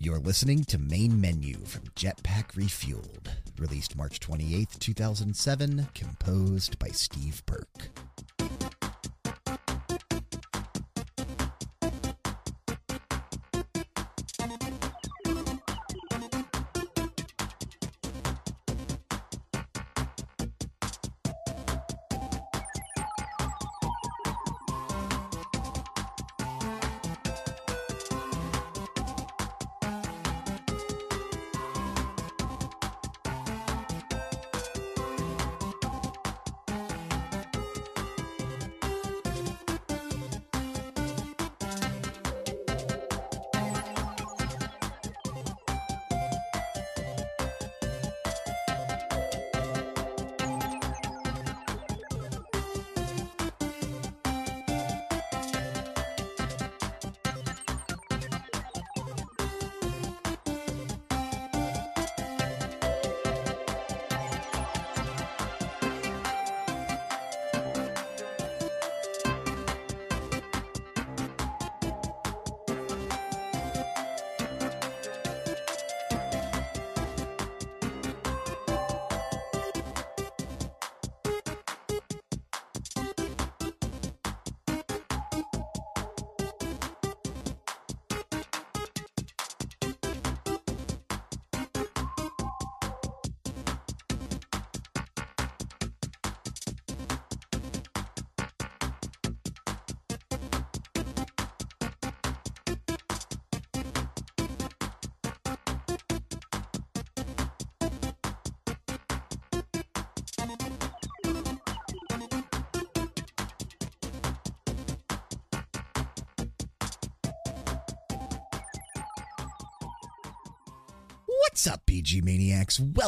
You're listening to Main Menu from Jetpac Refuelled, released March 28, 2007, composed by Steve Burke.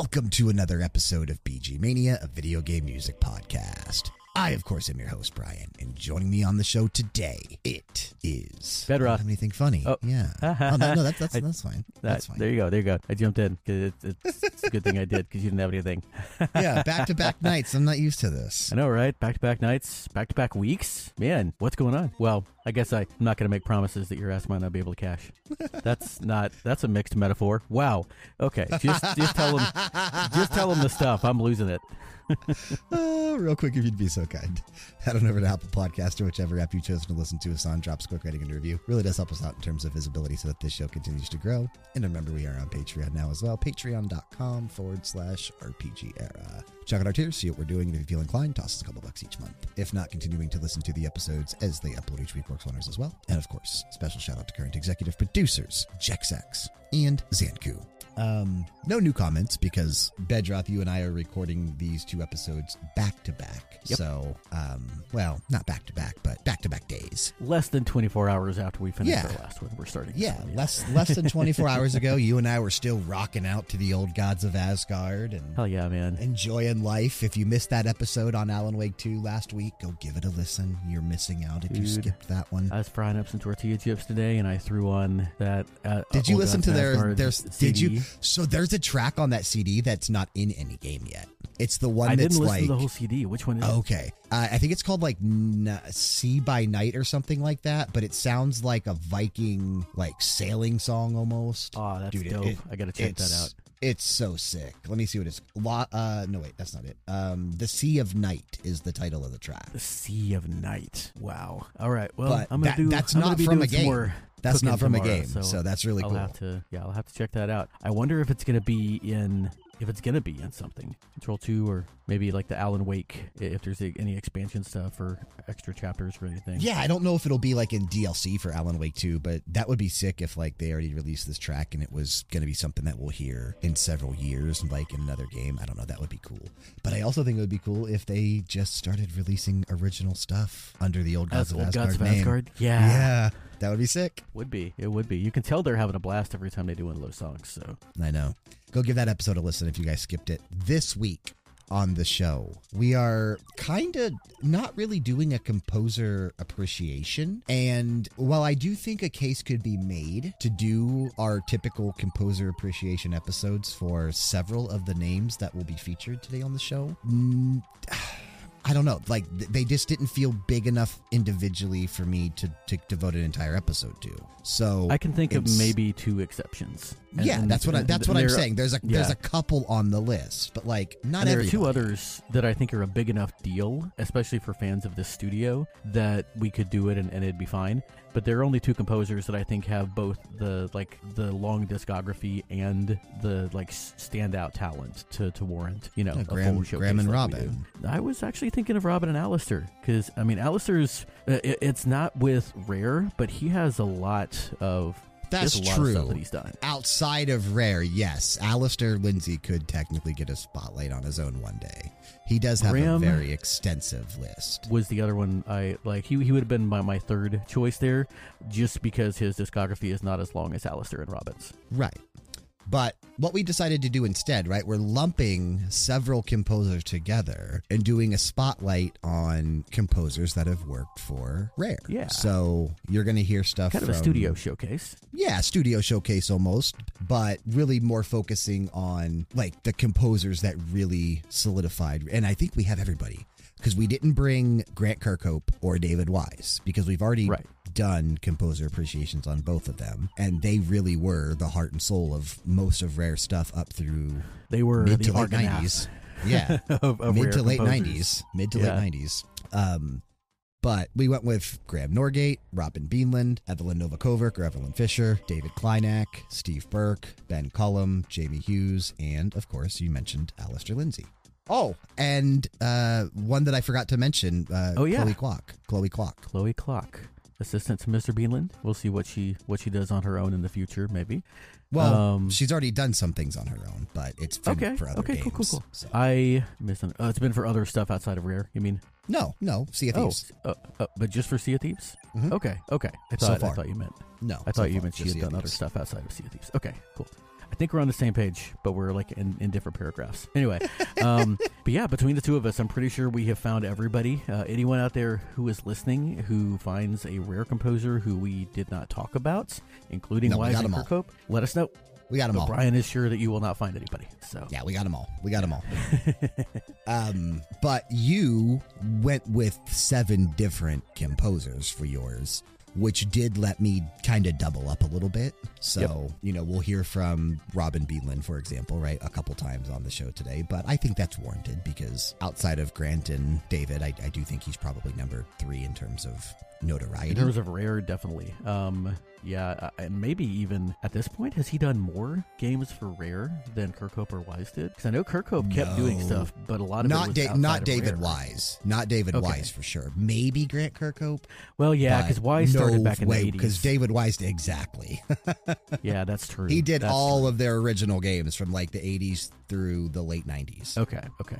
Welcome to another episode of BGMania, a video game music podcast. I, of course, am your host, Bryan, and joining me on the show today, it is Bedroth. I don't have anything funny? Oh. Yeah. oh, no, no, that's that's, I- that's fine. That- That's fine. There you go. There you go. I jumped in 'cause it's, it's, it's a good thing I did because you didn't have anything. yeah, back to back nights. I'm not used to this. I know, right? Back to back nights, back to back weeks. Man, what's going on? Well, I guess I, I'm not going to make promises that your ass might not be able to cash. That's not. That's a mixed metaphor. Wow. Okay. Just just tell them. Just tell them the stuff. I'm losing it. Real quick, if you'd be so kind, head on over to Apple Podcast or whichever app you chose to listen to us on. Drop us a quick rating and review. Really does help us out in terms of visibility so that this show continues to grow. And remember, we are on Patreon now as well. Patreon.com forward slash RPGera. Check out our tiers, see what we're doing, and if you feel inclined, toss us a couple bucks each month. If not, continuing to listen to the episodes as they upload each week works wonders as well. And of course, special shout out to current executive producers, Jexak and Xancu. Um, no new comments because Bedroth, you and I are recording these two episodes back to back. Yep. So, um, well, not back to back, but back to back days. Less than 24 hours after we finished Yeah. our last one, we're starting. Yeah, one, less less than 24 hours ago, you and I were still rocking out to the old gods of Asgard and Hell yeah, man. enjoying life. If you missed that episode on Alan Wake 2 last week, go give it a listen. You're missing out if you skipped that one. I was frying up some tortilla chips today, and I threw on that. Uh, Did you listen to their their did you CD. So there's a track on that CD that's not in any game yet. It's the one I that's didn't listen like to the whole CD. Which one is it? Okay. Uh, I think it's called like N- Sea by Night or something like that, but it sounds like a Viking like sailing song almost. Oh, that's Dude, it- dope. it- I gotta check that it's- out. It's so sick. Let me see what it's. Uh, no, wait, that's not it. Um, The Sea of Night is the title of the track. The Sea of Night. Wow. All right. Well, But I'm gonna that- do. that's I'm gonna not be from doing a some game. more That's not from a game, so, that's really I'll cool. have to. Yeah, I'll have to check that out. I wonder if it's gonna be in. If it's gonna be in something, Control Two, or maybe like the Alan Wake, if there's any expansion stuff or extra chapters or anything. Yeah, I don't know if it'll be like in DLC for Alan Wake 2, but that would be sick if like they already released this track and it was going to be something that we'll hear in several years, like in another game. I don't know. That would be cool. But I also think it would be cool if they just started releasing original stuff under the old Gods As of Asgard Gods of name. Asgard. Yeah. Yeah, that would be sick. Would be. It would be. You can tell they're having a blast every time they do one of those songs. So I know. Go give that episode a listen if you guys skipped it. This week on the show, we are kind of not really doing a composer appreciation. And while I do think a case could be made to do our typical composer appreciation episodes for several of the names that will be featured today on the show, mm, I don't know. Like they just didn't feel big enough individually for me to to devote an entire episode to. So I can think of maybe two exceptions. And- yeah, and- that's what I, that's what I'm saying. There's a there's a couple on the list, but like not And there are two others that I think are a big enough deal, especially for fans of this studio, that we could do it and, and it'd be fine. But there are only two composers that I think have both the like the long discography and the like standout talent to, to warrant you know Yeah, a Graeme- Graeme and like Robin. I was actually thinking of Robin and Alistair because I mean Alistair's uh, it, it's not with Rare, but he has a lot of That's there's a stuff true. that he's done. Outside of Rare, yes, Alistair Lindsay could technically get a spotlight on his own one day. He does have a very extensive list. was the other one I like. He, he would have been my, my third choice there, just because his discography is not as long as Alistair and Robin's. Right. But what we decided to do instead, right, we're lumping several composers together and doing a spotlight on composers that have worked for Rare. Yeah. So you're going to hear stuff Kind of a studio showcase. Yeah, studio showcase almost, but really more focusing on like the composers that really solidified. And I think we have everybody because we didn't bring Grant Kirkhope or David Wise because we've already Right. Done composer appreciations on both of them, and they really were the heart and soul of most of Rare stuff up through They were mid the to late nineties. Yeah, of, of mid to late nineties, mid to Yeah. late nineties. Um, but we went with Graeme Norgate, Robin Beanland, Eveline Novakovic or Eveline Fischer, David Clynick, Steve Burke, Ben Cullum, Jamie Hughes, and of course you mentioned Alistair Lindsay. Oh, and uh, one that I forgot to mention. Uh, Oh, yeah. Chloe Kwok. Chloe Kwok. Chloe Kwok, assistant to Mr. Beanland. We'll see what she what she does on her own in the future, maybe. Well, Um, she's already done some things on her own, but it's been Okay. for other Okay. games. Cool. Cool. Cool. so- I missed. Uh, it's been for other stuff outside of Rare. You mean? no, no, Sea of Oh, Thieves. uh, uh, but just for Sea of Thieves. Mhm. Okay. Okay. I So thought I thought you meant No, I so thought you meant she had done other stuff outside of Sea of Thieves. Okay, cool. I think we're on the same page, but we're like in, in different paragraphs. Anyway, um, but yeah, between the two of us, I'm pretty sure we have found everybody. Uh, anyone out there who is listening who finds a rare composer who we did not talk about, including No, Wise and. Kirkhope, let us know. We got them But all. Bryan is sure that you will not find anybody. So Yeah, we got them all. We got them all. um, but you went with seven different composers for yours, which did let me kind of double up a little bit. So, you know, we'll hear from Robin Beanland, for example, right, a couple times on the show today. But I think that's warranted because outside of Grant and David, I, I do think he's probably number three in terms of notoriety. in terms of rare, definitely. Um, yeah, uh, and maybe even at this point, has he done more games for rare than Kirkhope or Wise did? Because I know Kirkhope kept doing stuff, but a lot of it not was da- not David Rare. Wise, not David Okay. Wise for sure. Maybe Grant Kirkhope. Well, yeah, because Wise started no back in way, the Because. David Wise, exactly. yeah, that's true. he did That's all true. of their original games from like the 80s through the late 90s. Okay, okay.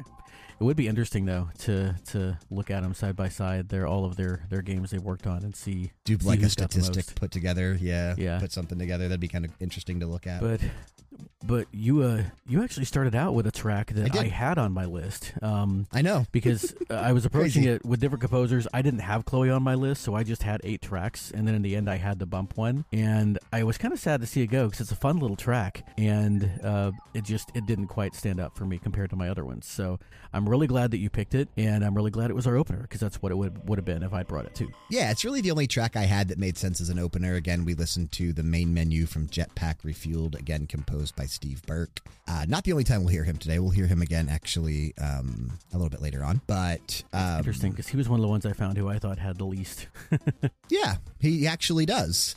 It would be interesting though to to look at them side by side. They're all of their their games they worked on and see. Do see like a who's got the statistic put together. Yeah. Yeah. Put something together. That'd be kind of interesting to look at. But but you uh you actually started out with a track that I I, had on my list. Um, I know. because uh, I was approaching it with different composers. I didn't have Chloe on my list, so I just had eight tracks, and then in the end, I had to bump one. And I was kind of sad to see it go because it's a fun little track, and uh, it just it didn't quite stand up for me compared to my other ones. So I'm really glad that you picked it, and I'm really glad it was our opener because that's what it would would have been if I'd brought it too. Yeah, it's really the only track I had that made sense as an opener. Again, we listened to the main menu from Jetpac Refuelled, again composed by Steve Burke. Uh, not the only time we'll hear him today. We'll hear him again actually um, a little bit later on. But um, Interesting because he was one of the ones I found who I thought had the least. Yeah, he actually does.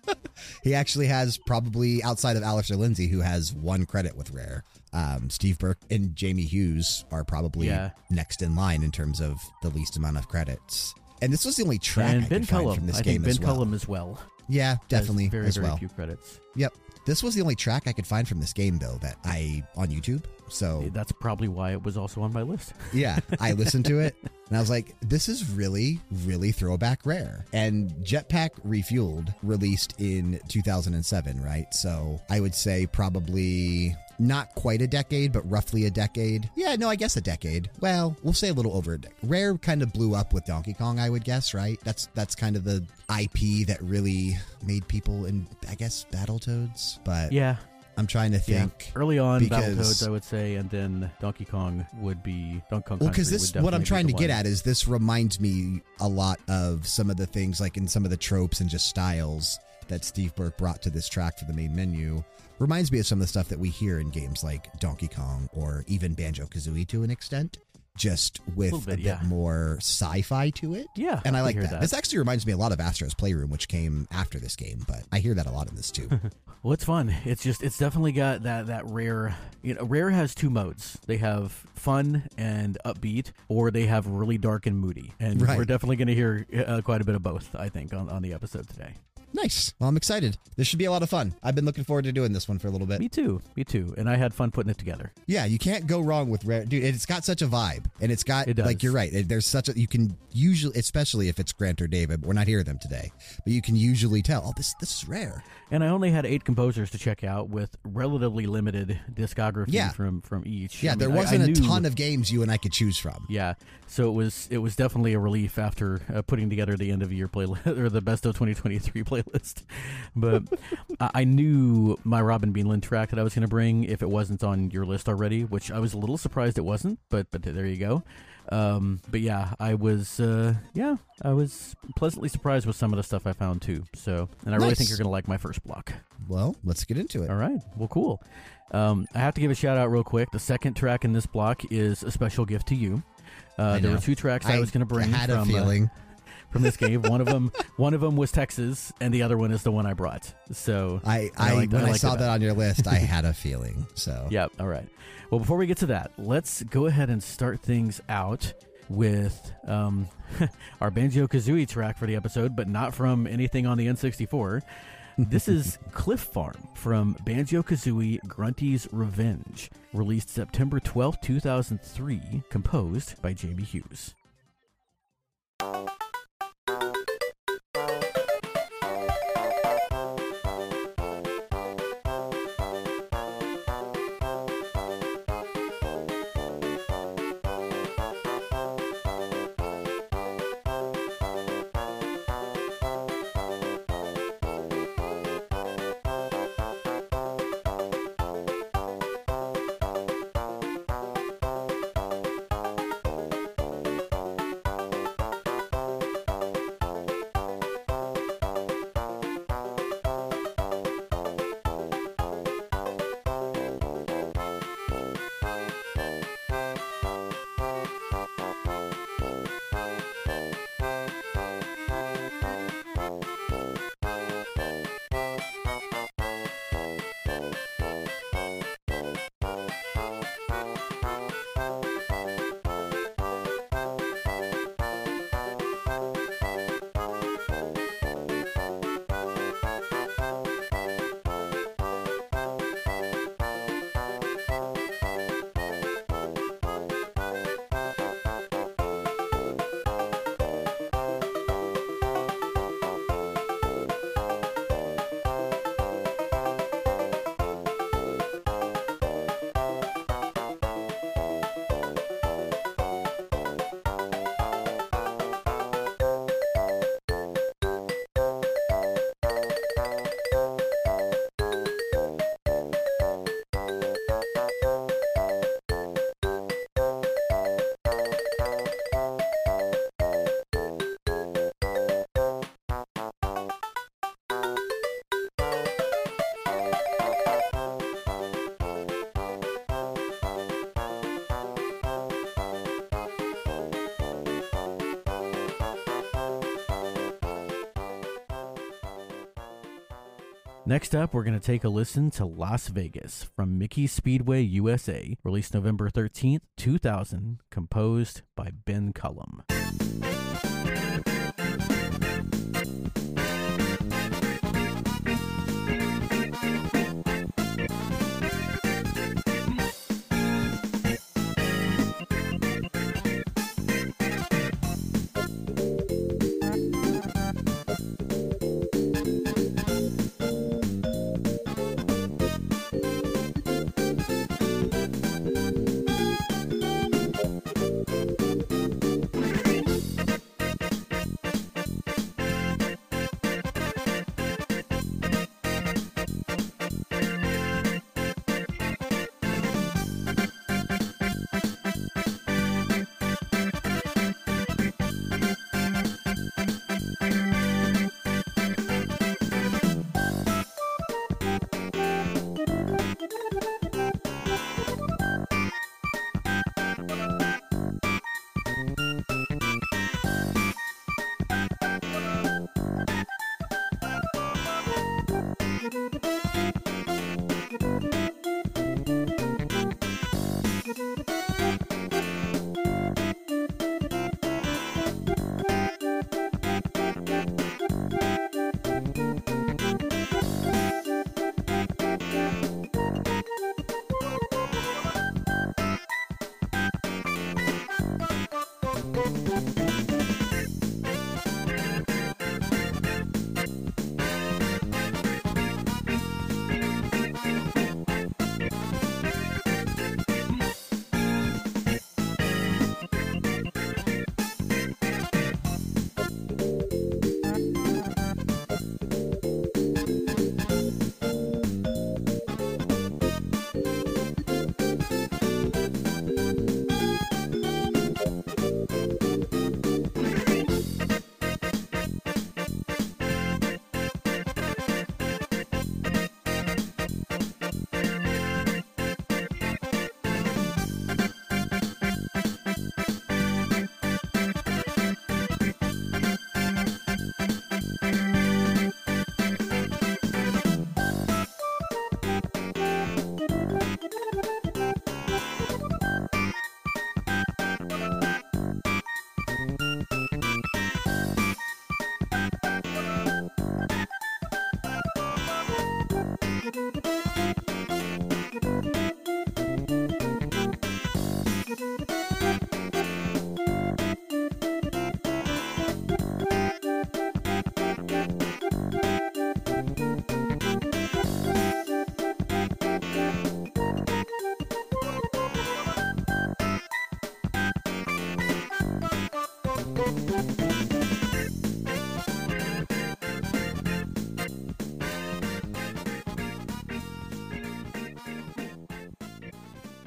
he actually has probably outside of Alistair Lindsay, who has one credit with Rare. Um, Steve Burke and Jamie Hughes are probably Yeah. next in line in terms of the least amount of credits. And this was the only track and I Ben could find from this I game think Ben as well. Cullum as well. Yeah, definitely very as very well. few credits. Yep. This was the only track I could find from this game though that I on YouTube. So That's probably why it was also on my list. yeah, I listened to it and I was like, this is really, really throwback rare. And Jetpac Refuelled released in 2007, right? So I would say probably not quite a decade, but roughly a decade. Yeah, no, I guess a decade. Well, we'll say a little over a decade. Rare kind of blew up with Donkey Kong, I would guess, right? That's that's kind of the IP that really made people in, I guess, Battletoads. But Yeah, I'm trying to Yeah. think. Early on, because- Battletoads, I would say, and then Donkey Kong would be Donkey Kong. Well, because this, what I'm trying to get at is this reminds me a lot of some of the things, like in some of the tropes and just styles that Steve Burke brought to this track for the main menu. Reminds me of some of the stuff that we hear in games like Donkey Kong or even Banjo Kazooie to an extent, just with Little bit, a bit yeah. more sci-fi to it. Yeah, And I can like that. that. This actually reminds me a lot of Astro's Playroom, which came after this game, but I hear that a lot in this too. Well, it's fun. It's just it's definitely got that that rare. You know, rare has two modes. They have fun and upbeat, or they have really dark and moody. And Right. we're definitely going to hear uh, quite a bit of both. I think on on the episode today. Nice. Well, I'm excited. This should be a lot of fun. I've been looking forward to doing this one for a little bit. Me too. Me too. And I had fun putting it together. Yeah, you can't go wrong with rare, dude. It's got such a vibe, and it's got It like you're right. it- There's such a you can usually, especially if it's Grant or David. We're not hearing them today, but you can usually tell. Oh, this this is rare. And I only had eight composers to check out with relatively limited discography Yeah. from from each. Yeah, I mean, there I- I wasn't a knew- ton of games you and I could choose from. Yeah, so it was it was definitely a relief after uh, putting together the end of year playlist or the best of 2023 playlist. But I I knew my Robin Beanland track that I was going to bring if it wasn't on your list already, which I was a little surprised it wasn't. But but there you go. Um, but yeah, I was uh, yeah I was pleasantly surprised with some of the stuff I found too. So and I really Nice. think you're going to like my first block. Well, let's get into it. All right. Well, cool. Um, I have to give a shout out real quick. The second track in this block is a special gift to you. Uh, I there know. were two tracks I, was going to bring had from a uh, feeling. From this game. One of them, one of them was Texas, and the other one is the one I brought. So, I, I I, when I I, saw that on your list, I had a feeling. So yeah, all right. Well, before we get to that, let's go ahead and start things out with um, our Banjo Kazooie track for the episode, but not from anything on the N64. This is Cliff Farm from Banjo Kazooie Grunty's Revenge, released September twelfth, two 2003, composed by Jamie Hughes. Next up, we're going to take a listen to Las Vegas from Mickey Speedway USA, released November 13th, 2000, composed by Ben Cullum.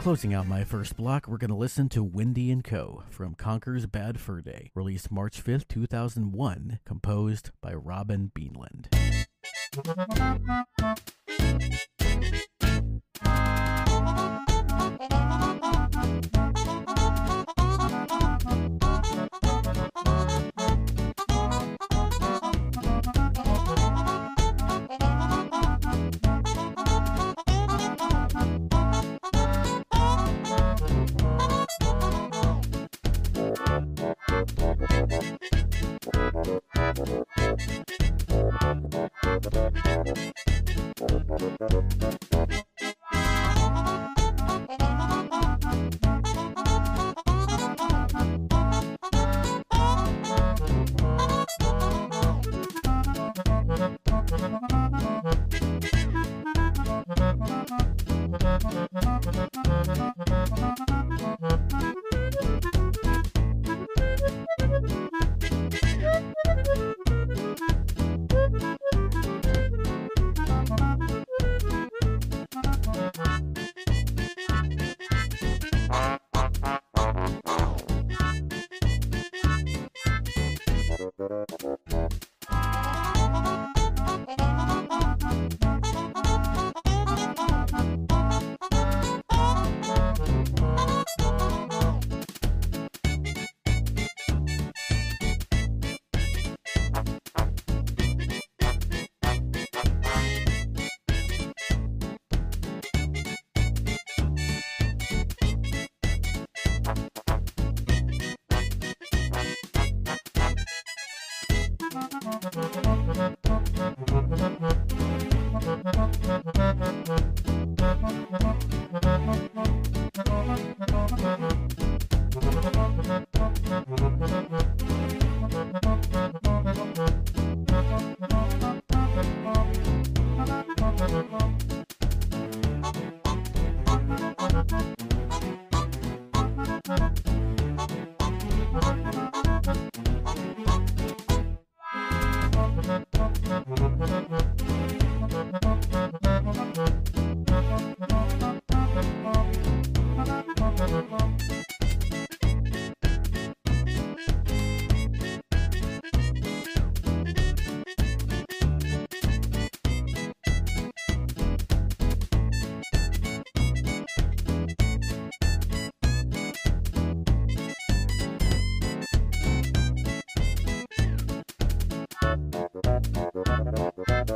Closing out my first block, we're going to listen to Windy & Co. from Conker's Bad Fur Day, released March 5th, 2001, composed by Robin Beanland.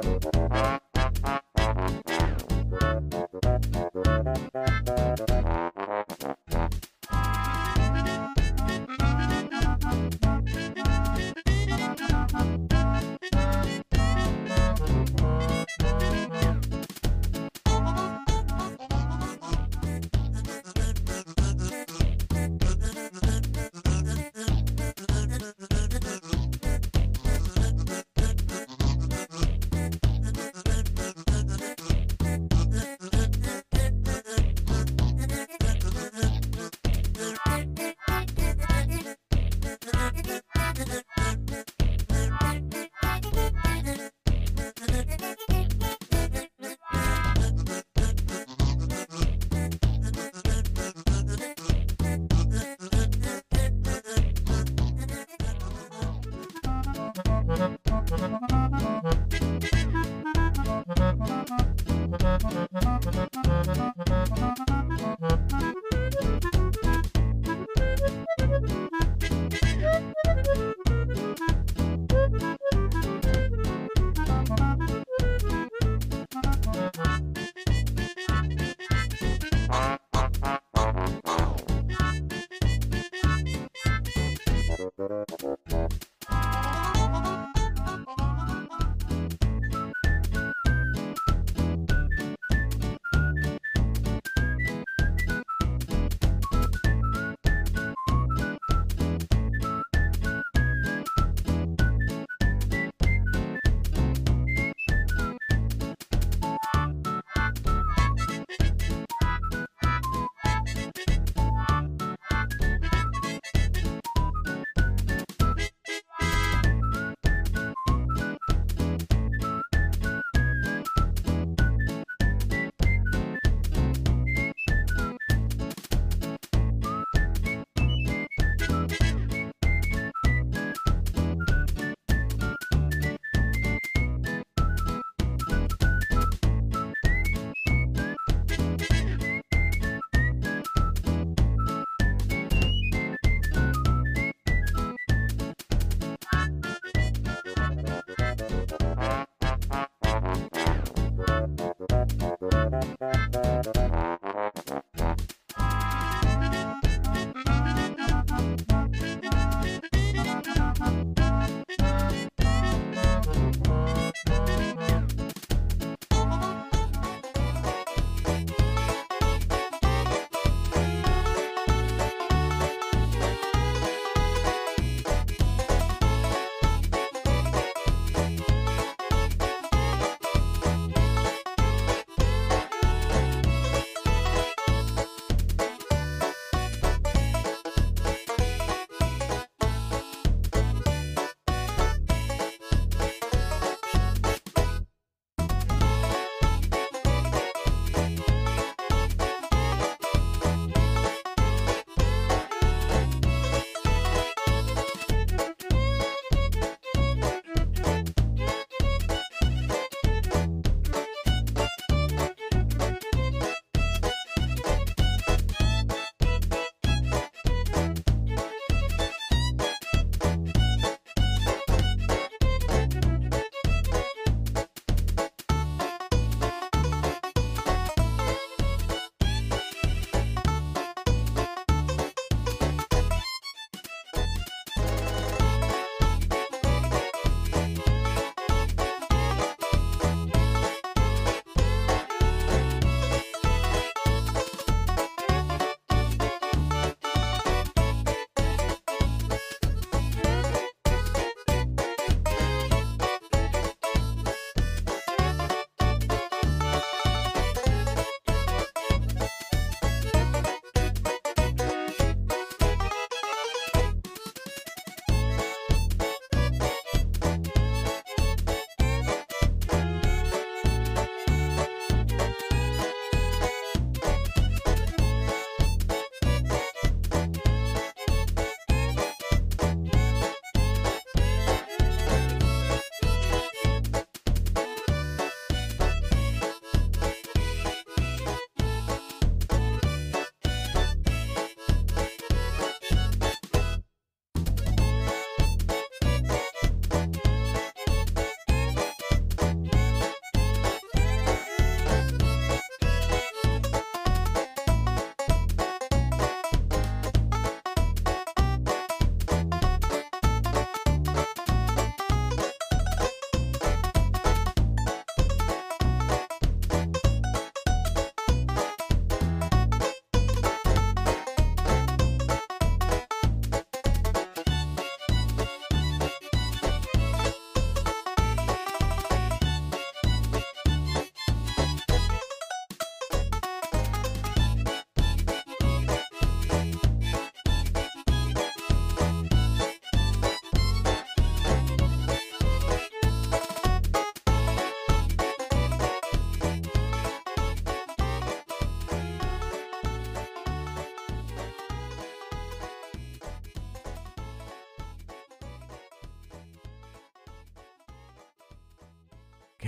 あ。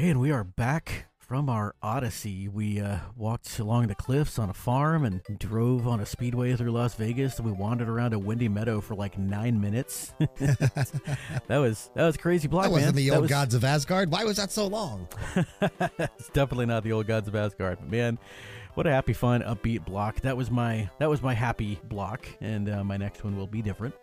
Okay, and we are back from our odyssey. We uh, walked along the cliffs on a farm and drove on a speedway through Las Vegas. We wandered around a windy meadow for like nine minutes. that was that was crazy block. That wasn't man. the That old was- gods of Asgard. Why was that so long? it's definitely not the old gods of Asgard. But man, what a happy, fun, upbeat block. That was my that was my happy block, and uh, my next one will be different.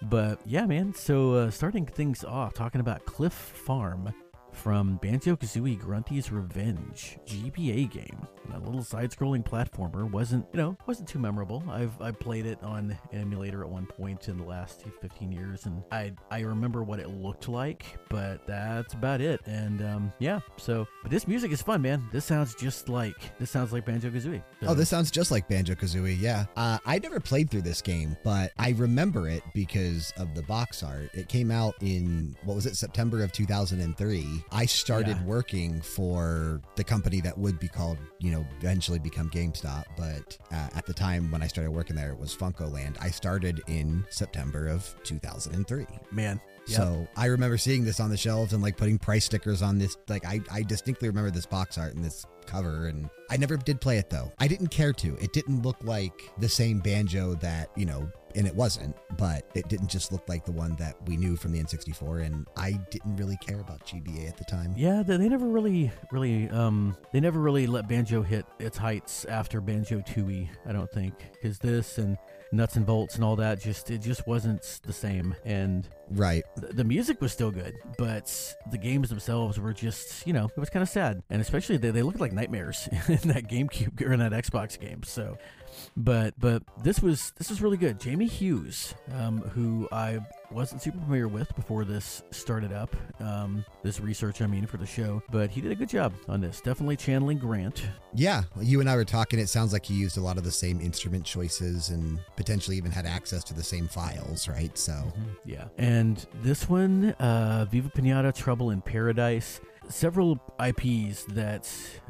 But yeah, man. So uh, starting things off, talking about Cliff Farm from Banjo Kazooie Grunty's Revenge GBA game. A little side-scrolling platformer wasn't you know wasn't too memorable. I've I played it on an emulator at one point in the last 15 years, and I I remember what it looked like, but that's about it. And um, yeah, so but this music is fun, man. This sounds just like this sounds like Banjo Kazooie. Oh, this sounds just like Banjo Kazooie. Yeah. Uh, I never played through this game, but I remember it because of the box art. It came out in, what was it, September of 2003. I started Yeah. working for the company that would be called, you know, eventually become GameStop. But uh, at the time when I started working there, it was FuncoLand. I started in September of 2003. man. Yep. So I remember seeing this on the shelves and like putting price stickers on this. Like I, I distinctly remember this box art and this cover. And I never did play it though. I didn't care to. It didn't look like the same banjo that, you know, and it wasn't, but it didn't just look like the one that we knew from the N64. And I didn't really care about GBA at the time. Yeah, they, they never really, really, um, they never really let Banjo hit its heights after Banjo Tooie. I don't think because this and Nuts and Bolts and all that just it just wasn't the same. And Right. th- the music was still good, but the games themselves were just, you know, it was kind of sad. And especially they, they looked like nightmares in that GameCube or in that Xbox game. So, but but this was this was really good. Jamie Hughes, um, who I wasn't super familiar with before this started up, um, this research I mean for the show, but he did a good job on this. Definitely channeling Grant. Yeah. You and I were talking. It sounds like he used a lot of the same instrument choices and potentially even had access to the same files, right? So. Yeah. And this one, uh, Viva Pinata, Trouble in Paradise, several IPs that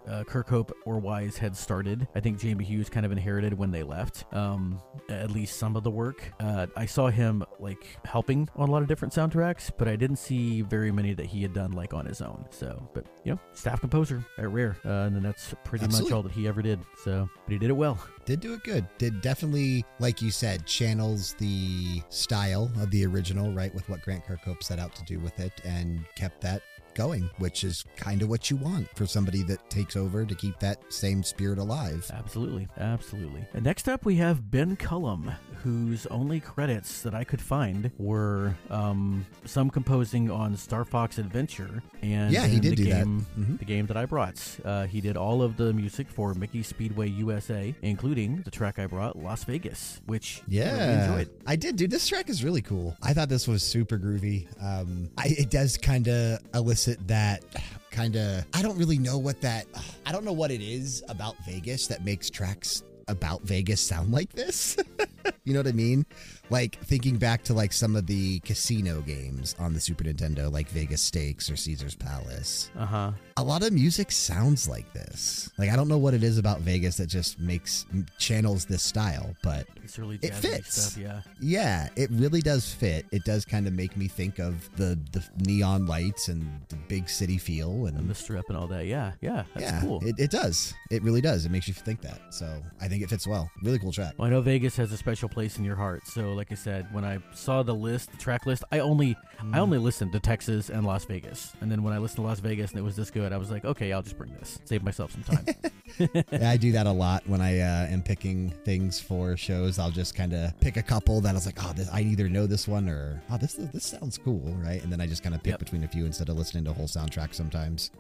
uh, Kirkhope or Wise had started. I think Jamie Hughes kind of inherited when they left, um, at least some of the work. Uh, I saw him like helping on a lot of different soundtracks, but I didn't see very many that he had done like on his own. So, but you know, staff composer at Rare, uh, and then that's pretty much all that he ever did. So, but he did it well. did do it good. Did definitely, like you said, channels the style of the original, right, with what Grant Kirkhope set out to do with it, and kept that going, which is kind of what you want for somebody that takes over to keep that same spirit alive. Absolutely, absolutely. And next up, we have Ben Cullum, whose only credits that I could find were um, some composing on Star Fox Adventure and Yeah, he did the do that. game, Mhm. the game that I brought. Uh, he did all of the music for Mickey Speedway USA, including the track I brought, Las Vegas, which I really Yeah, enjoyed. I did, dude. This track is really cool. I thought this was super groovy. Um, I, it does kind of elicit that kind of. I don't really know what that. I don't know what it is about Vegas that makes tracks about Vegas sound like this. you know what I mean? Like thinking back to like some of the casino games on the Super Nintendo, like Vegas Stakes or Caesar's Palace. Uh huh. A lot of music sounds like this. Like I don't know what it is about Vegas that just makes channels this style, but It's really It fits. stuff. Yeah. yeah, it really does fit. It does kind of make me think of the the neon lights and the big city feel and, And the strip and all that. Yeah. Yeah. That's yeah, cool. it, it does. It really does. It makes you think that. So I think it fits well. Really cool track. Well, I know Vegas has a special place in your heart. So, like I said, when I saw the list, the track list, I only I only listened to Texas and Las Vegas. And then when I listened to Las Vegas and it was this good, I was like, okay, I'll just bring this. Save myself some time. Yeah, I do that a lot when I uh, am picking things for shows. I'll just kind of pick a couple that I was like, oh, this, I either know this one or oh, this this sounds cool, right? And then I just kind of pick Yep. between a few instead of listening to a whole soundtrack sometimes.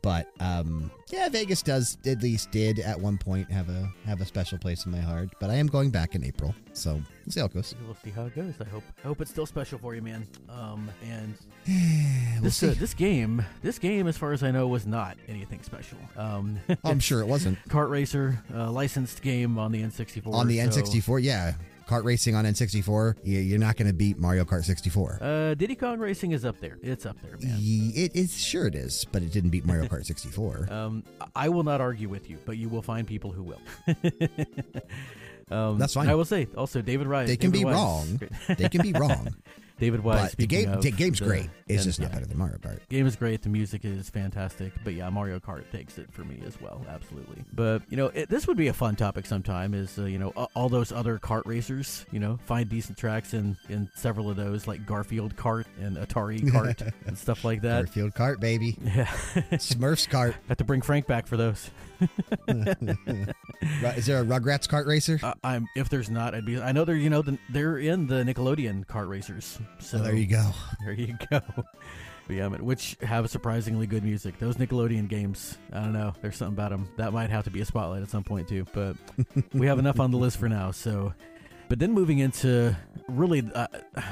But um, yeah, Vegas does at least did at one point have a have a special place in my heart. But I am going back in April, so we'll see how it goes. we'll see how it goes. I hope I hope it's still special for you, man. Um, and We'll this see. uh, this game, this game, as far as I know, was not anything special. Um, I'm sure it wasn't kart racer, uh, licensed game on the N64. on the so- N64. Yeah, kart racing on N64. you- You're not going to beat Mario Kart 64. Uh, Diddy Kong Racing is up there. It's up there, man. It is sure it is, but it didn't beat Mario Kart 64. Um, I will not argue with you, but you will find people who will. um, That's fine. I will say also David Rice. They can David be wrong. they can be wrong. David Wise. but the game, the game's the- great. It's and- just not yeah, better than Mario Kart. Game is great. The music is fantastic. But yeah, Mario Kart takes it for me as well. Absolutely. But you know, it, this would be a fun topic sometime. Is uh, you know a- all those other kart racers. You know, find decent tracks in in several of those, like Garfield Kart and Atari Kart and stuff like that. Garfield Kart, baby. Yeah, Smurfs Kart. have to bring Frank back for those. Is there a Rugrats Kart racer? Uh, I'm if there's not, I'd be. I know they're you know the, they're in the Nickelodeon kart racers. So oh, there you go. There you go. But yeah, which have surprisingly good music. Those Nickelodeon games, I don't know. There's something about them that might have to be a spotlight at some point too. But we have enough on the list for now. So, but then moving into really uh,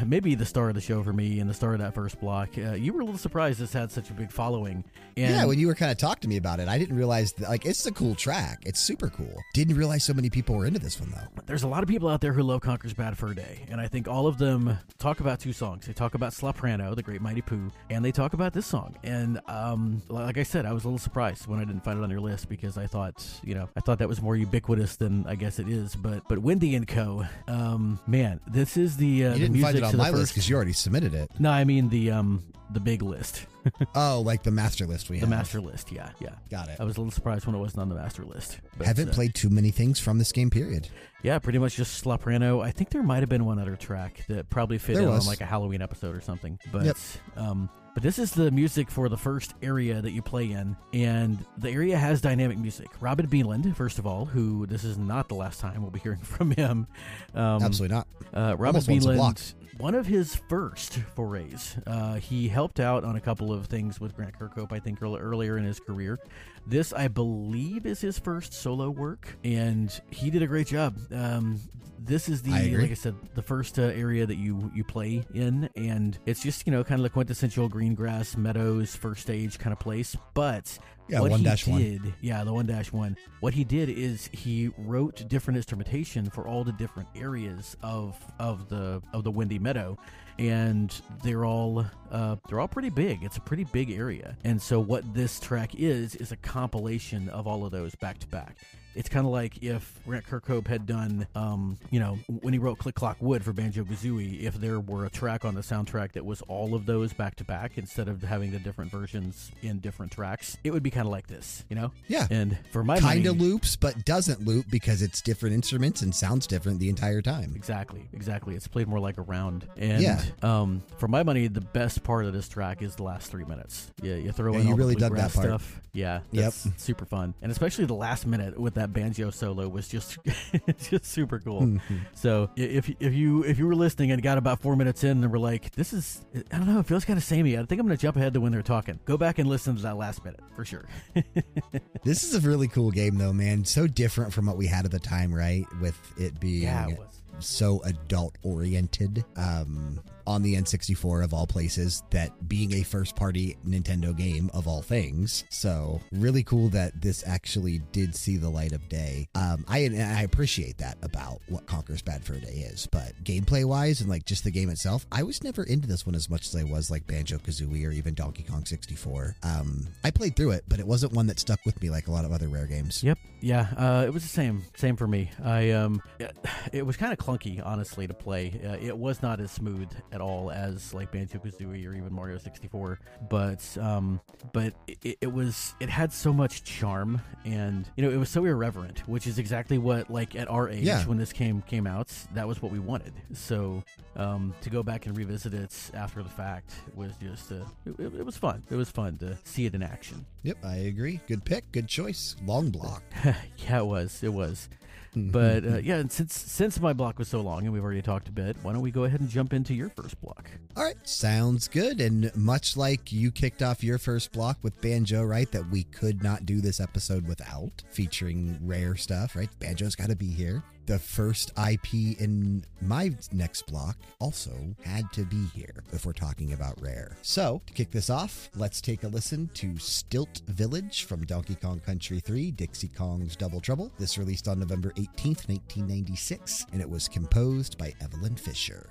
maybe the star of the show for me and the star of that first block. Uh, you were a little surprised this had such a big following. And yeah, when you were kind of talking to me about it, I didn't realize that, like it's a cool track. It's super cool. Didn't realize so many people were into this one though. there's a lot of people out there who love Conker's Bad Fur Day, and I think all of them talk about two songs. They talk about Slaprano, the Great Mighty Pooh, and they talk about this song. And um, like I said, I was a little surprised when I didn't find it on your list because I thought, you know, I thought that was more ubiquitous than I guess it is. But but Windy and Co. Um, man, this is the uh, You didn't music find it to on the my list because you already submitted it. No, I mean the um the big list, Oh, like the master list we have. the have. master list. Yeah, yeah. Got it. I was a little surprised when it wasn't on the master list. But, Haven't uh, played too many things from this game. Period. Yeah, pretty much just Slaprano. I think there might have been one other track that probably fit There in was. on like a Halloween episode or something. But Yep. um but this is the music for the first area that you play in, and the area has dynamic music. Robin Beanland, first of all, who this is not the last time we'll be hearing from him. Um, Absolutely not. uh, Robin Almost once a block. Beanland, one of his first forays. Uh, he helped out on a couple of things with Grant Kirkhope, I think, earlier in his career. This, I believe, is his first solo work, and he did a great job. Um, this is the, I like I said, the first uh, area that you you play in, and it's just you know kind of the quintessential green grass meadows first stage kind of place. But Yeah, what one dash one. yeah, the one dash one. What he did is he wrote different instrumentation for all the different areas of of the of the Windy Meadow, and they're all uh, they're all pretty big. It's a pretty big area, and so what this track is is a compilation of all of those back to back. It's kind of like if Grant Kirkhope had done, um, you know, when he wrote Click Clock Wood for Banjo Kazooie, if there were a track on the soundtrack that was all of those back to back instead of having the different versions in different tracks, it would be kind of like this, you know? Yeah. And for my Kind of loops, but doesn't loop because it's different instruments and sounds different the entire time. Exactly, exactly. It's played more like a round. And Yeah. um, for my money, the best part of this track is the last three minutes. Yeah, you throw Yeah, in you all really the dug that part. stuff. Yeah, Yep. super fun, and especially the last minute with that banjo solo was just just super cool. Mm-hmm. So if if you if you were listening and got about four minutes in and were like, this is I don't know, it feels kind of samey. I think I'm gonna jump ahead to when they're talking. Go back and listen to that last minute for sure. This is a really cool game, though, man. So different from what we had at the time, right? With it being yeah, it so adult oriented um, on the N64 of all places, that being a first party Nintendo game of all things. So, really cool that this actually did see the light of day. Um, I, I appreciate that about what Conker's Bad Fur Day is, but gameplay wise and like just the game itself, I was never into this one as much as I was like Banjo Kazooie or even Donkey Kong 64. Um, I played through it, but it wasn't one that stuck with me like a lot of other rare games. Yep. Yeah. Uh, it was the same. Same for me. I um, it, it was kind of clunky, honestly, to play. Uh, it was not as smooth at all as like Banjo Kazooie or even Mario 64. But um, but it, it was it had so much charm, and you know, it was so irreverent, which is exactly what like at our age Yeah. when this came came out, that was what we wanted. So um, to go back and revisit it after the fact was just uh, it, it, it was fun. It was fun to see it in action. Yep, I agree. Good pick, good choice. Long block. yeah, it was. It was. But uh, yeah, and since since my block was so long and we've already talked a bit, why don't we go ahead and jump into your first block? All right, sounds good. And much like you kicked off your first block with Banjo, right? That we could not do this episode without featuring rare stuff, right? Banjo's got to be here. The first IP in my next block also had to be here if we're talking about rare. So, to kick this off, let's take a listen to Stilt Village from Donkey Kong Country 3, Dixie Kong's Double Trouble. This released on November 18th, 1996, and it was composed by Eveline Fischer.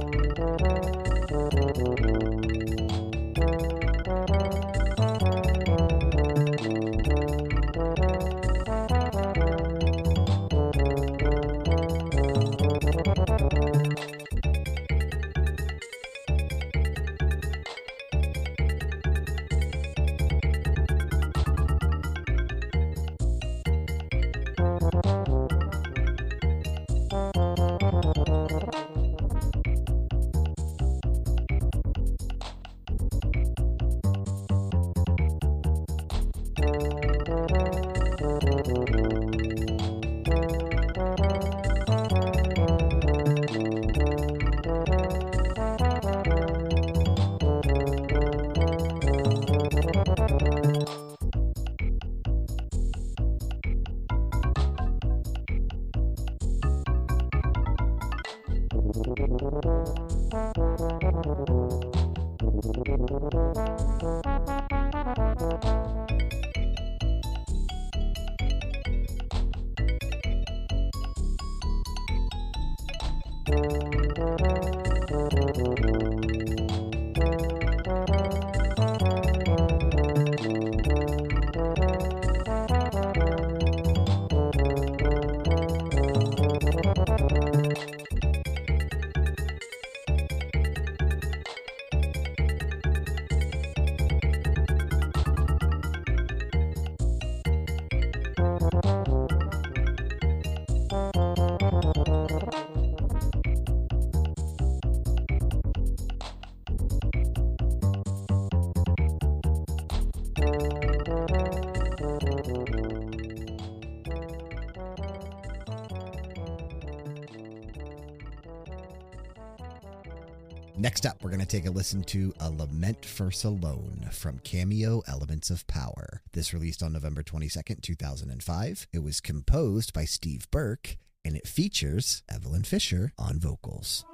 up, we're take a listen to A Lament for Solon from Kameo Elements of Power. This released on November 22nd, 2005. It was composed by Steve Burke and it features Eveline Fischer on vocals.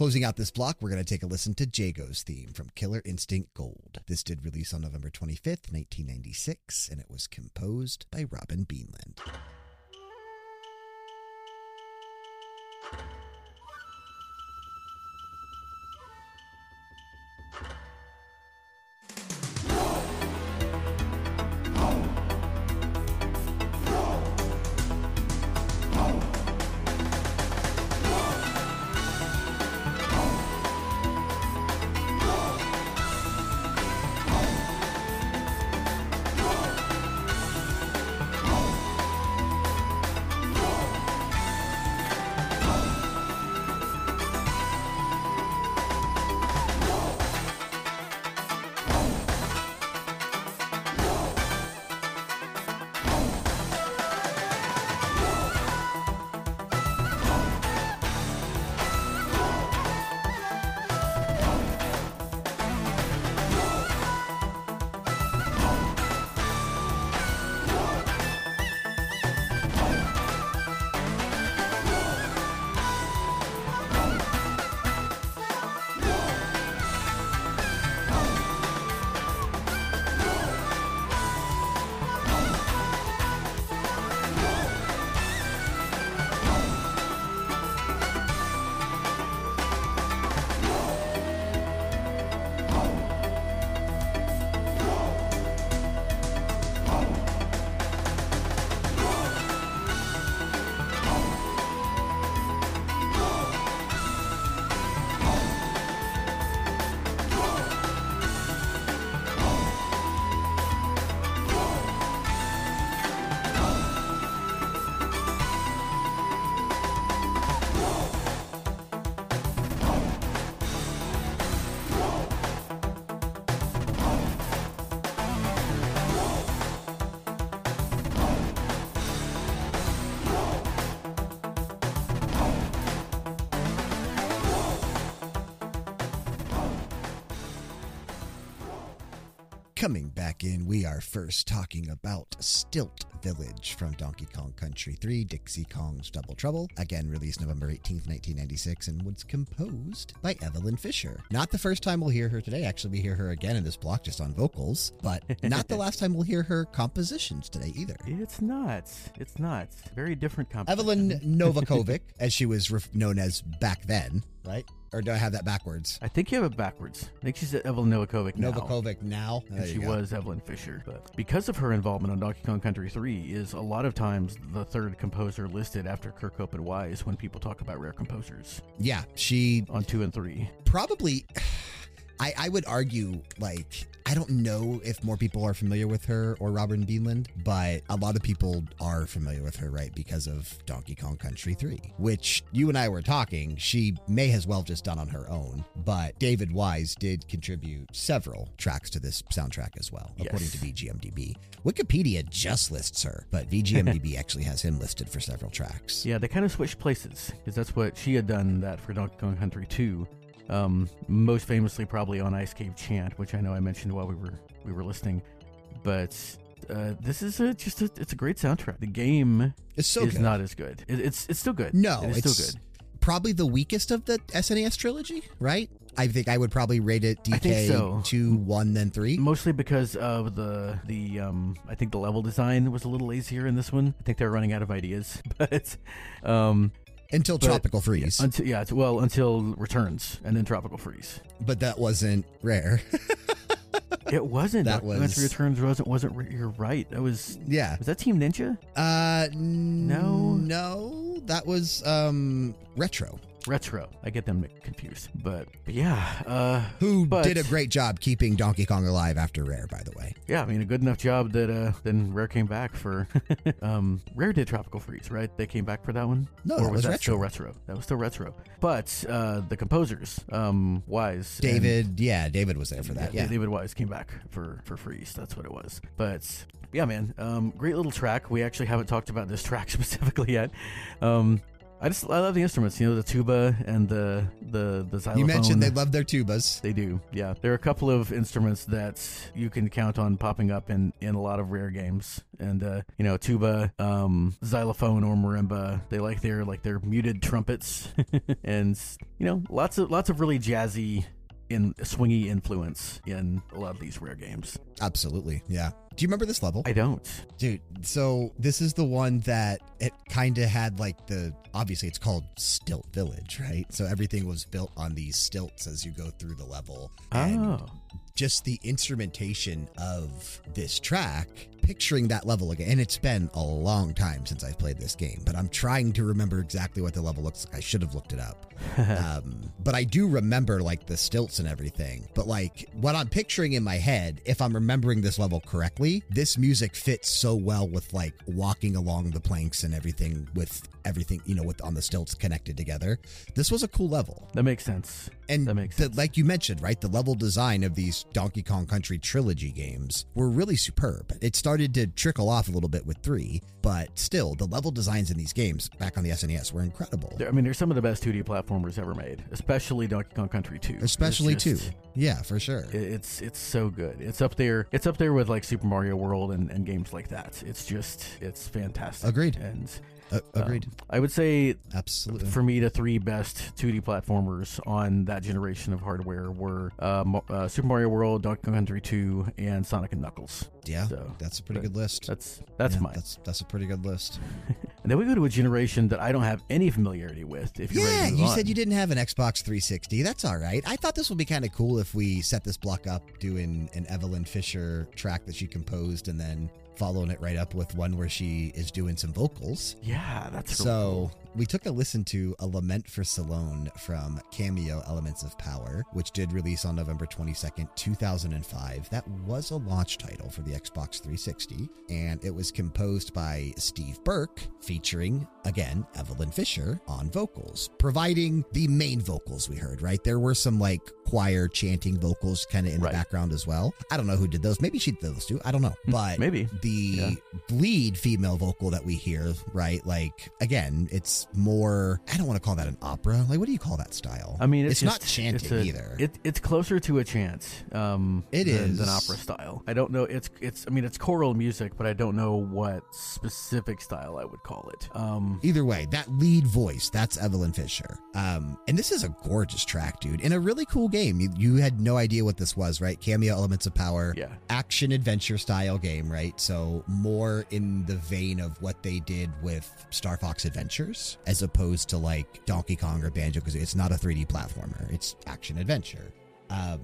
Closing out this block, we're going to take a listen to Jago's theme from Killer Instinct Gold. This did release on November 25th, 1996, and it was composed by Robin Beanland. Stilt Village from Donkey Kong Country 3, Dixie Kong's Double Trouble. Again, released November 18th, 1996, and was composed by Eveline Fischer. Not the first time we'll hear her today. Actually, we hear her again in this block just on vocals, but not the last time we'll hear her compositions today either. It's not. It's not. Very different composition. Eveline Novakovic, as she was known as back then, right? Or do I have that backwards? I think you have it backwards. I think she's Eveline Novakovic now. Novakovic now. And she was Eveline Fischer. But because of her involvement on Donkey Kong Country 3 is a lot of times the third composer listed after Kirkhope and Wise when people talk about rare composers Yeah, she on 2 and 3. probably I, I would argue like I don't know if more people are familiar with her or Robin Beanland, but a lot of people are familiar with her, right? Because of Donkey Kong Country 3, which you and I were talking, she may as well have just done on her own, but David Wise did contribute several tracks to this soundtrack as well, according to VGMDB. Wikipedia just lists her, but VGMDB actually has him listed for several tracks. Yeah, they kind of switched places because that's what she had done that for Donkey Kong Country 2. Um, most famously, probably on Ice Cave Chant, which I know I mentioned while we were we were listening. But uh, this is a, just a, it's a great soundtrack. The game It's so is good. not as good. It, it's it's still good. No, it it's still good. probably the weakest of the SNES trilogy, right? I think I would probably rate it DK so. two, one, then three. Mostly because of the the um I think the level design was a little lazier in this one. I think they're running out of ideas, but um Until but- Tropical Freeze, until yeah well until returns and then tropical freeze. but that wasn't rare. It wasn't That was- returns wasn't wasn't re- you're right. That was yeah. was that Team Ninja Uh, No. no, that was um retro. Retro? I get them confused, but, but yeah, uh, Who But- did a great job keeping Donkey Kong alive after Rare, by the way. yeah. I mean, a good enough job that uh, then Rare came back for um, Rare did Tropical Freeze, right? They came back for that one. No, or that was that retro. still retro? That was still retro. But uh, the composers, um, Wise, and- David, yeah, David was there for that. Yeah, David Wise came back for for Freeze. That's what it was. But yeah, man, um, great little track. We actually haven't talked about this track specifically yet. Um, I just I love the instruments. You know, the tuba and the the the xylophone. you mentioned they love their tubas. They do, yeah. There are a couple of instruments that you can count on popping up in, in a lot of rare games, and uh, you know, tuba, um, xylophone, or marimba. They like their like their muted trumpets, and you know, lots of lots of really jazzy, in swingy influence in a lot of these rare games. Absolutely, yeah. Do you remember this level? I don't. Dude, so this is the one that it kind of had like the obviously it's called Stilt Village, right? So everything was built on these stilts as you go through the level. And Oh, just the instrumentation of this track, picturing that level again. And it's been a long time since I've played this game, but I'm trying to remember exactly what the level looks like. I should have looked it up. um, but I do remember like the stilts and everything. But like what I'm picturing in my head, if I'm remembering this level correctly, this music fits so well with like walking along the planks and everything with everything, you know, with on the stilts connected together. This was a cool level. that makes sense. And That makes the, sense. like you mentioned, right, the level design of these Donkey Kong Country trilogy games were really superb. It started to trickle off a little bit with three, but still, the level designs in these games back on the SNES were incredible. I mean, they're some of the best 2D platformers ever made, especially Donkey Kong Country 2. It's Especially two. Yeah, for sure. It's it's so good. It's up there. It's up there with like Super Mario World and, and games like that. It's just it's fantastic. Agreed. And Uh, um, agreed. I would say Absolutely. for me the three best 2D platformers on that generation of hardware were uh, uh, Super Mario World, Donkey Kong Country 2, and Sonic and Knuckles. yeah, so, that's a pretty good list. That's that's Yeah, mine. That's that's a pretty good list. And then we go to a generation that I don't have any familiarity with. If you're Yeah, ready to move you on. said you didn't have an Xbox 360. That's all right. I thought this would be kind of cool if we set this block up doing an Eveline Fischer track that she composed and then following it right up with one where she is doing some vocals. Yeah, that's So cool. We took a listen to A Lament for Solon from Kameo Elements of Power, which did release on November 22nd, 2005. That was a launch title for the Xbox 360, and it was composed by Steve Burke, featuring, again, Eveline Fischer on vocals, providing the main vocals we heard, right? There were some like choir chanting vocals kind of in Right. the background as well. I don't know who did those. Maybe she did those too. I don't know. Hmm. But maybe. the Yeah. lead female vocal that we hear, right? Like again, it's it's more. I don't want to call that an opera. Like, what do you call that style? I mean, it's, not just- chanting it's a- either. It, it's closer to a chant. Um, It than, is. than opera style. I don't know. It's it's. I mean, it's choral music, but I don't know what specific style I would call it. Um, Either way, that lead voice, that's Eveline Fischer. Um, and this is a gorgeous track, dude, and a really cool game. You, you had no idea what this was, right? Kameo Elements of Power, yeah. action adventure style game, right? So more in the vein of what they did with Star Fox Adventures, as opposed to like Donkey Kong or Banjo, because it's not a 3D platformer; it's action adventure. Um,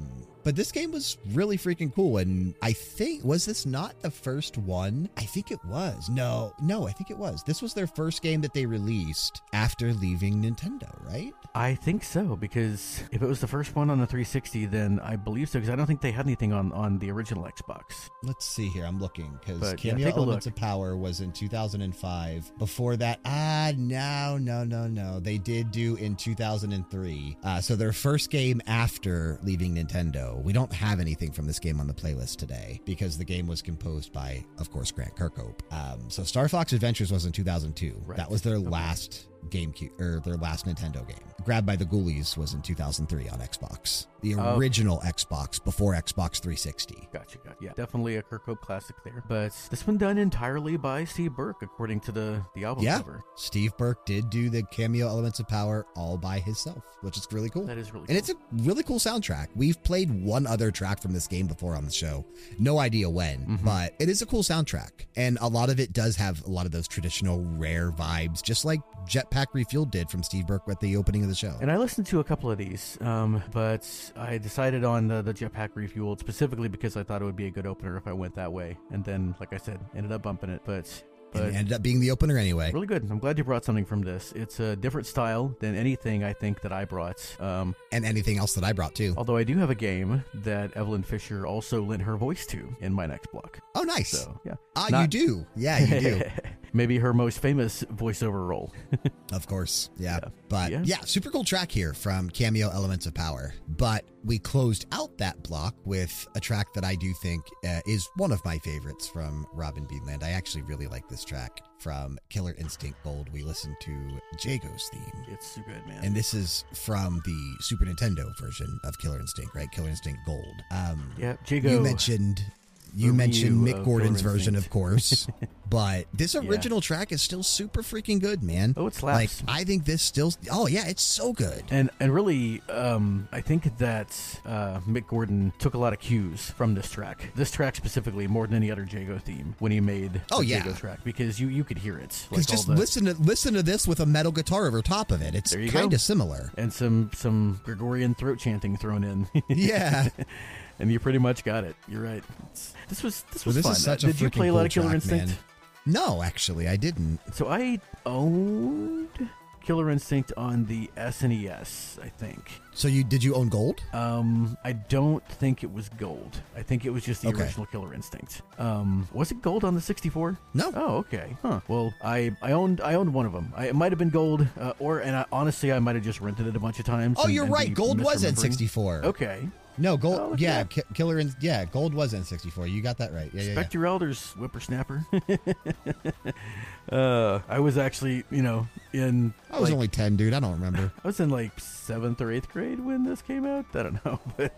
but this game was really freaking cool, and I think was this not the first one? I think it was. No, no, I think it was. This was their first game that they released after leaving Nintendo, right? I think so because if it was the first one on the 360, then I believe so because I don't think they had anything on on the original Xbox. Let's see here. I'm looking because yeah, Kameo a Elements of Power was in 2005. Before that, ah, no, no, no, no. They did do in 2003. Uh, so their first game after leaving Nintendo. We don't have anything from this game on the playlist today because the game was composed by, of course, Grant Kirkhope. Um, so Star Fox Adventures was in 2002. Right. That was their Okay. last GameCube or their last Nintendo game. Grabbed by the Ghoulies was in 2003 on Xbox. The Oh. original Xbox before Xbox 360. Gotcha, gotcha. Yeah, definitely a Kirkhope classic there. But this one done entirely by Steve Burke, according to the the album Yeah. cover. Steve Burke did do the Kameo elements of power all by himself, which is really cool. That is really. And it's a really cool soundtrack. We've played one other track from this game before on the show. No idea when, Mhm. but it is a cool soundtrack. And a lot of it does have a lot of those traditional rare vibes, just like Jetpac Refuelled did from Steve Burke at the opening of the show. And I listened to a couple of these, um, but I decided on the, the Jetpac Refuelled specifically because I thought it would be a good opener if I went that way. And then, like I said, ended up bumping it. But but it ended up being the opener anyway. really good. I'm glad you brought something from this. It's a different style than anything I think that I brought. Um, And anything else that I brought too. although I do have a game that Eveline Fischer also lent her voice to in my next block. Oh, nice. So yeah, Ah, you not- do. Yeah, you do. Maybe her most famous voiceover role. Of course. Yeah. Yeah. But Yeah. yeah. super cool track here from Kameo Elements of Power. But we closed out that block with a track that I do think uh, is one of my favorites from Robin Beanland. I actually really like this track from Killer Instinct Gold. We listened to Jago's theme. It's so good, man. And this is from the Super Nintendo version of Killer Instinct, right? Killer Instinct Gold. Um, yeah, Jago. you mentioned you mentioned Mick Gordon's Killer version, of course, but this Yeah. original track is still super freaking good, man. Oh, it Like. I think this still. Oh yeah, it's so good. And and really, um, I think that uh, Mick Gordon took a lot of cues from this track. This track specifically, more than any other Jago theme, when he made Oh, the yeah. Jago track, because you you could hear it. Because Like just the, listen to listen to this with a metal guitar over top of it. It's kind of similar. and some some Gregorian throat chanting thrown in, Yeah. and you pretty much got it. You're right. It's, this was this Well, was this fun. is such Uh, a Did you play a lot of Killer Instinct? man. No, actually, I didn't. So I owned Killer Instinct on the SNES, I think. So you did you own gold? Um, I don't think it was gold. I think it was just the Okay. original Killer Instinct. Um, was it gold on the 64? No. Oh, okay. Huh. Well, I I owned I owned one of them. I, it might have been gold, uh, or and I, honestly I might have just rented it a bunch of times. Oh, and- you're and right. Gold was misremembering. N64. Okay. No, gold. Oh, yeah. Ki- Killer. In, yeah, gold was N64. You got that right. Yeah, yeah, yeah. Your elders, whippersnapper. uh, I was actually, you know, in I was like, only ten, dude. I don't remember. I was in like seventh or eighth grade when this came out. I don't know, but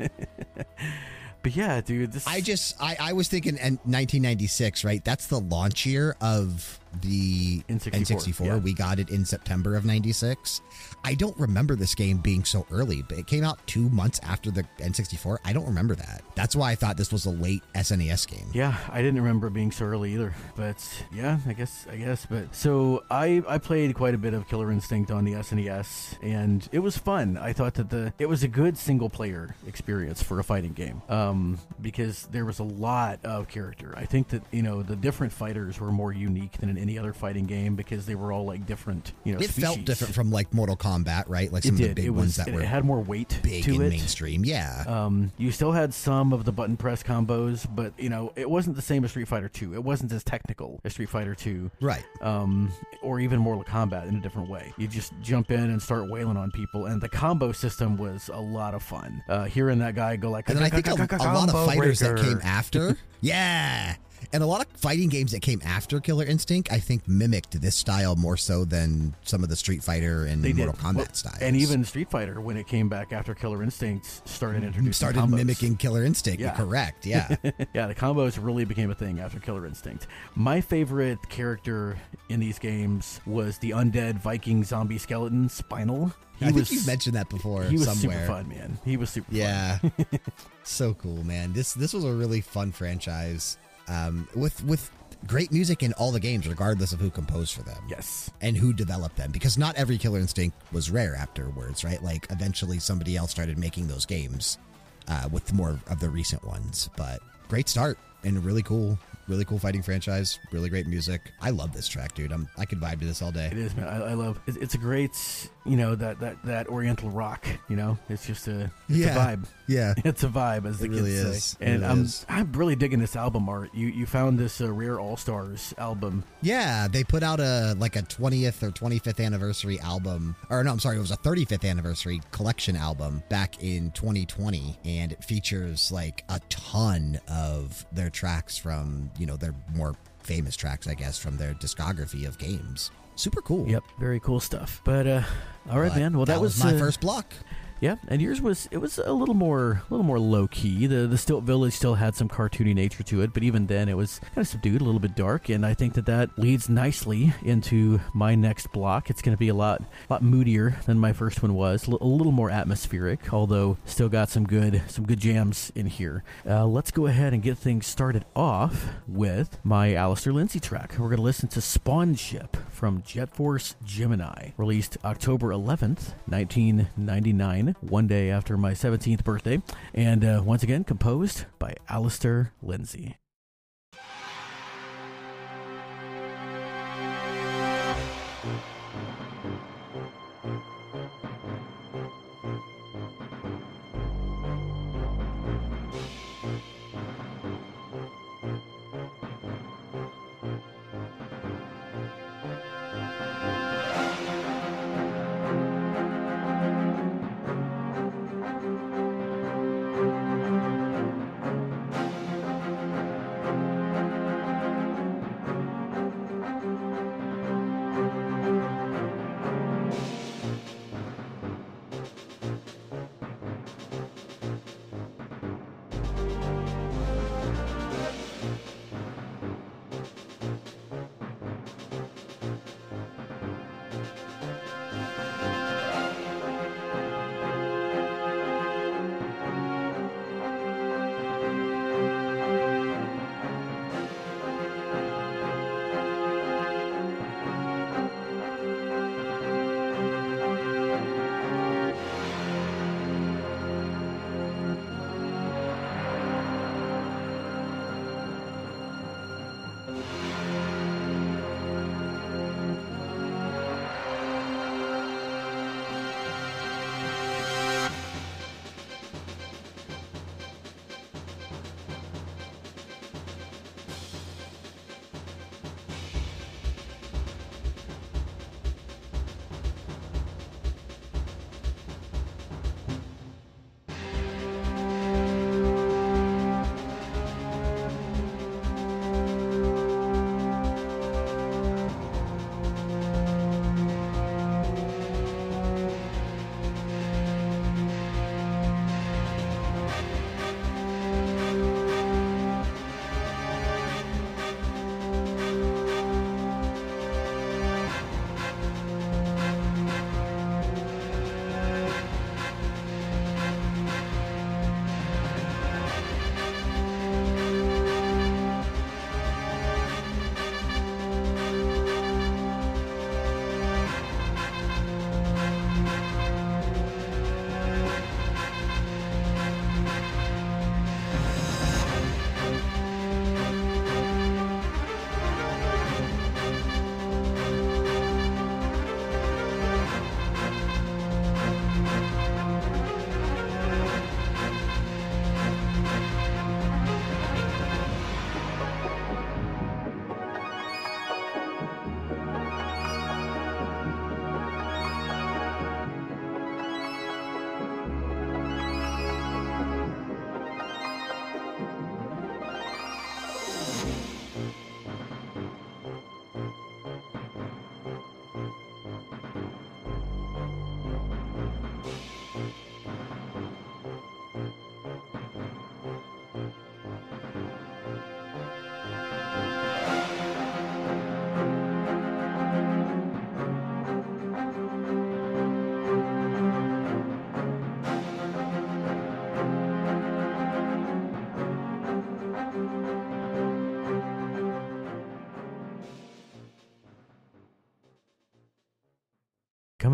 but yeah, dude, this I just I, I was thinking in 1996, right? That's the launch year of the N64, yeah. We got it in September of 96. I don't remember this game being so early, but it came out 2 months after the N64. I don't remember that. That's why I thought this was a late SNES game. Yeah, I didn't remember it being so early either. But yeah, I guess I guess. But so I I played quite a bit of Killer Instinct on the SNES, and it was fun. I thought that the it was a good single player experience for a fighting game. Um, because there was a lot of character. I think that you know the different fighters were more unique than any other fighting game because they were all like different. You know, It felt different from like Mortal Kombat, right? Like It some of did. the big it ones was. that it were had more weight big to and it. mainstream. Yeah. Um, you still had some of the button press combos, but you know it wasn't the same as Street Fighter Two. It wasn't as technical as Street Fighter Two, right. um, or even Mortal Kombat in a different way. You just jump in and start wailing on people, and the combo system was a lot of fun. Uh, hearing that guy go like, And then I think a lot of fighters that came after. yeah. And a lot of fighting games that came after Killer Instinct, I think, mimicked this style more so than some of the Street Fighter and They Mortal did. Kombat Well, styles. And even Street Fighter, when it came back after Killer Instinct, started mm-hmm. introducing started combos. mimicking Killer Instinct. Yeah. Correct. Yeah. yeah, the combos really became a thing after Killer Instinct. My favorite character in these games was the undead Viking zombie skeleton, Spinal. He I was think you've mentioned that before he was somewhere. super fun, man. He was super fun. Yeah. so cool, man. This this was a really fun franchise. Um, with with great music in all the games, regardless of who composed for them. Yes. and who developed them because not every Killer Instinct was rare afterwards, right? Like eventually somebody else started making those games uh, with more of the recent ones. But great start and really cool, really cool fighting franchise. Really great music. I love this track, dude. I'm I could vibe to this all day. It is, man. I, I love. It's, it's a great, you know, that that that Oriental rock. You know, it's just a, it's Yeah. a vibe. Yeah, It's a vibe, as the It kids really say. And really I'm is. I'm really digging this album art. You you found this uh, rare All Stars album. yeah. They put out a like a 20th or 25th anniversary album, or no, I'm sorry, it was a 35th anniversary collection album back in 2020, and it features like a ton of their tracks from you know their more famous tracks, I guess, from their discography of games. Super cool. Yep, very cool stuff. But uh, all right, But man. Well, that, was, my uh, first block. Yeah, and yours was it was a little more a little more low key. The the Stilt Village still had some cartoony nature to it, but even then it was kind of subdued, a little bit dark, and I think that that leads nicely into my next block. It's going to be a lot lot moodier than my first one was, a little more atmospheric, although still got some good some good jams in here. Uh, let's go ahead and get things started off with my Alistair Lindsay track. We're going to listen to Spawnship from Jet Force Gemini, released October 11th, 1999, one day after my 17th birthday, and uh, once again composed by Alistair Lindsay.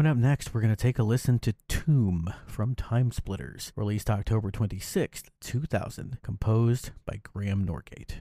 Coming up next, we're going to take a listen to Tomb from Timesplitters, released October 26, 2000, composed by Graeme Norgate.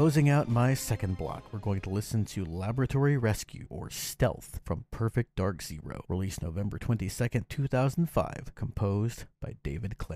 Closing out my second block, we're going to listen to Laboratory Rescue or Stealth from Perfect Dark Zero, released November 22nd, 2005, composed by David Clynick.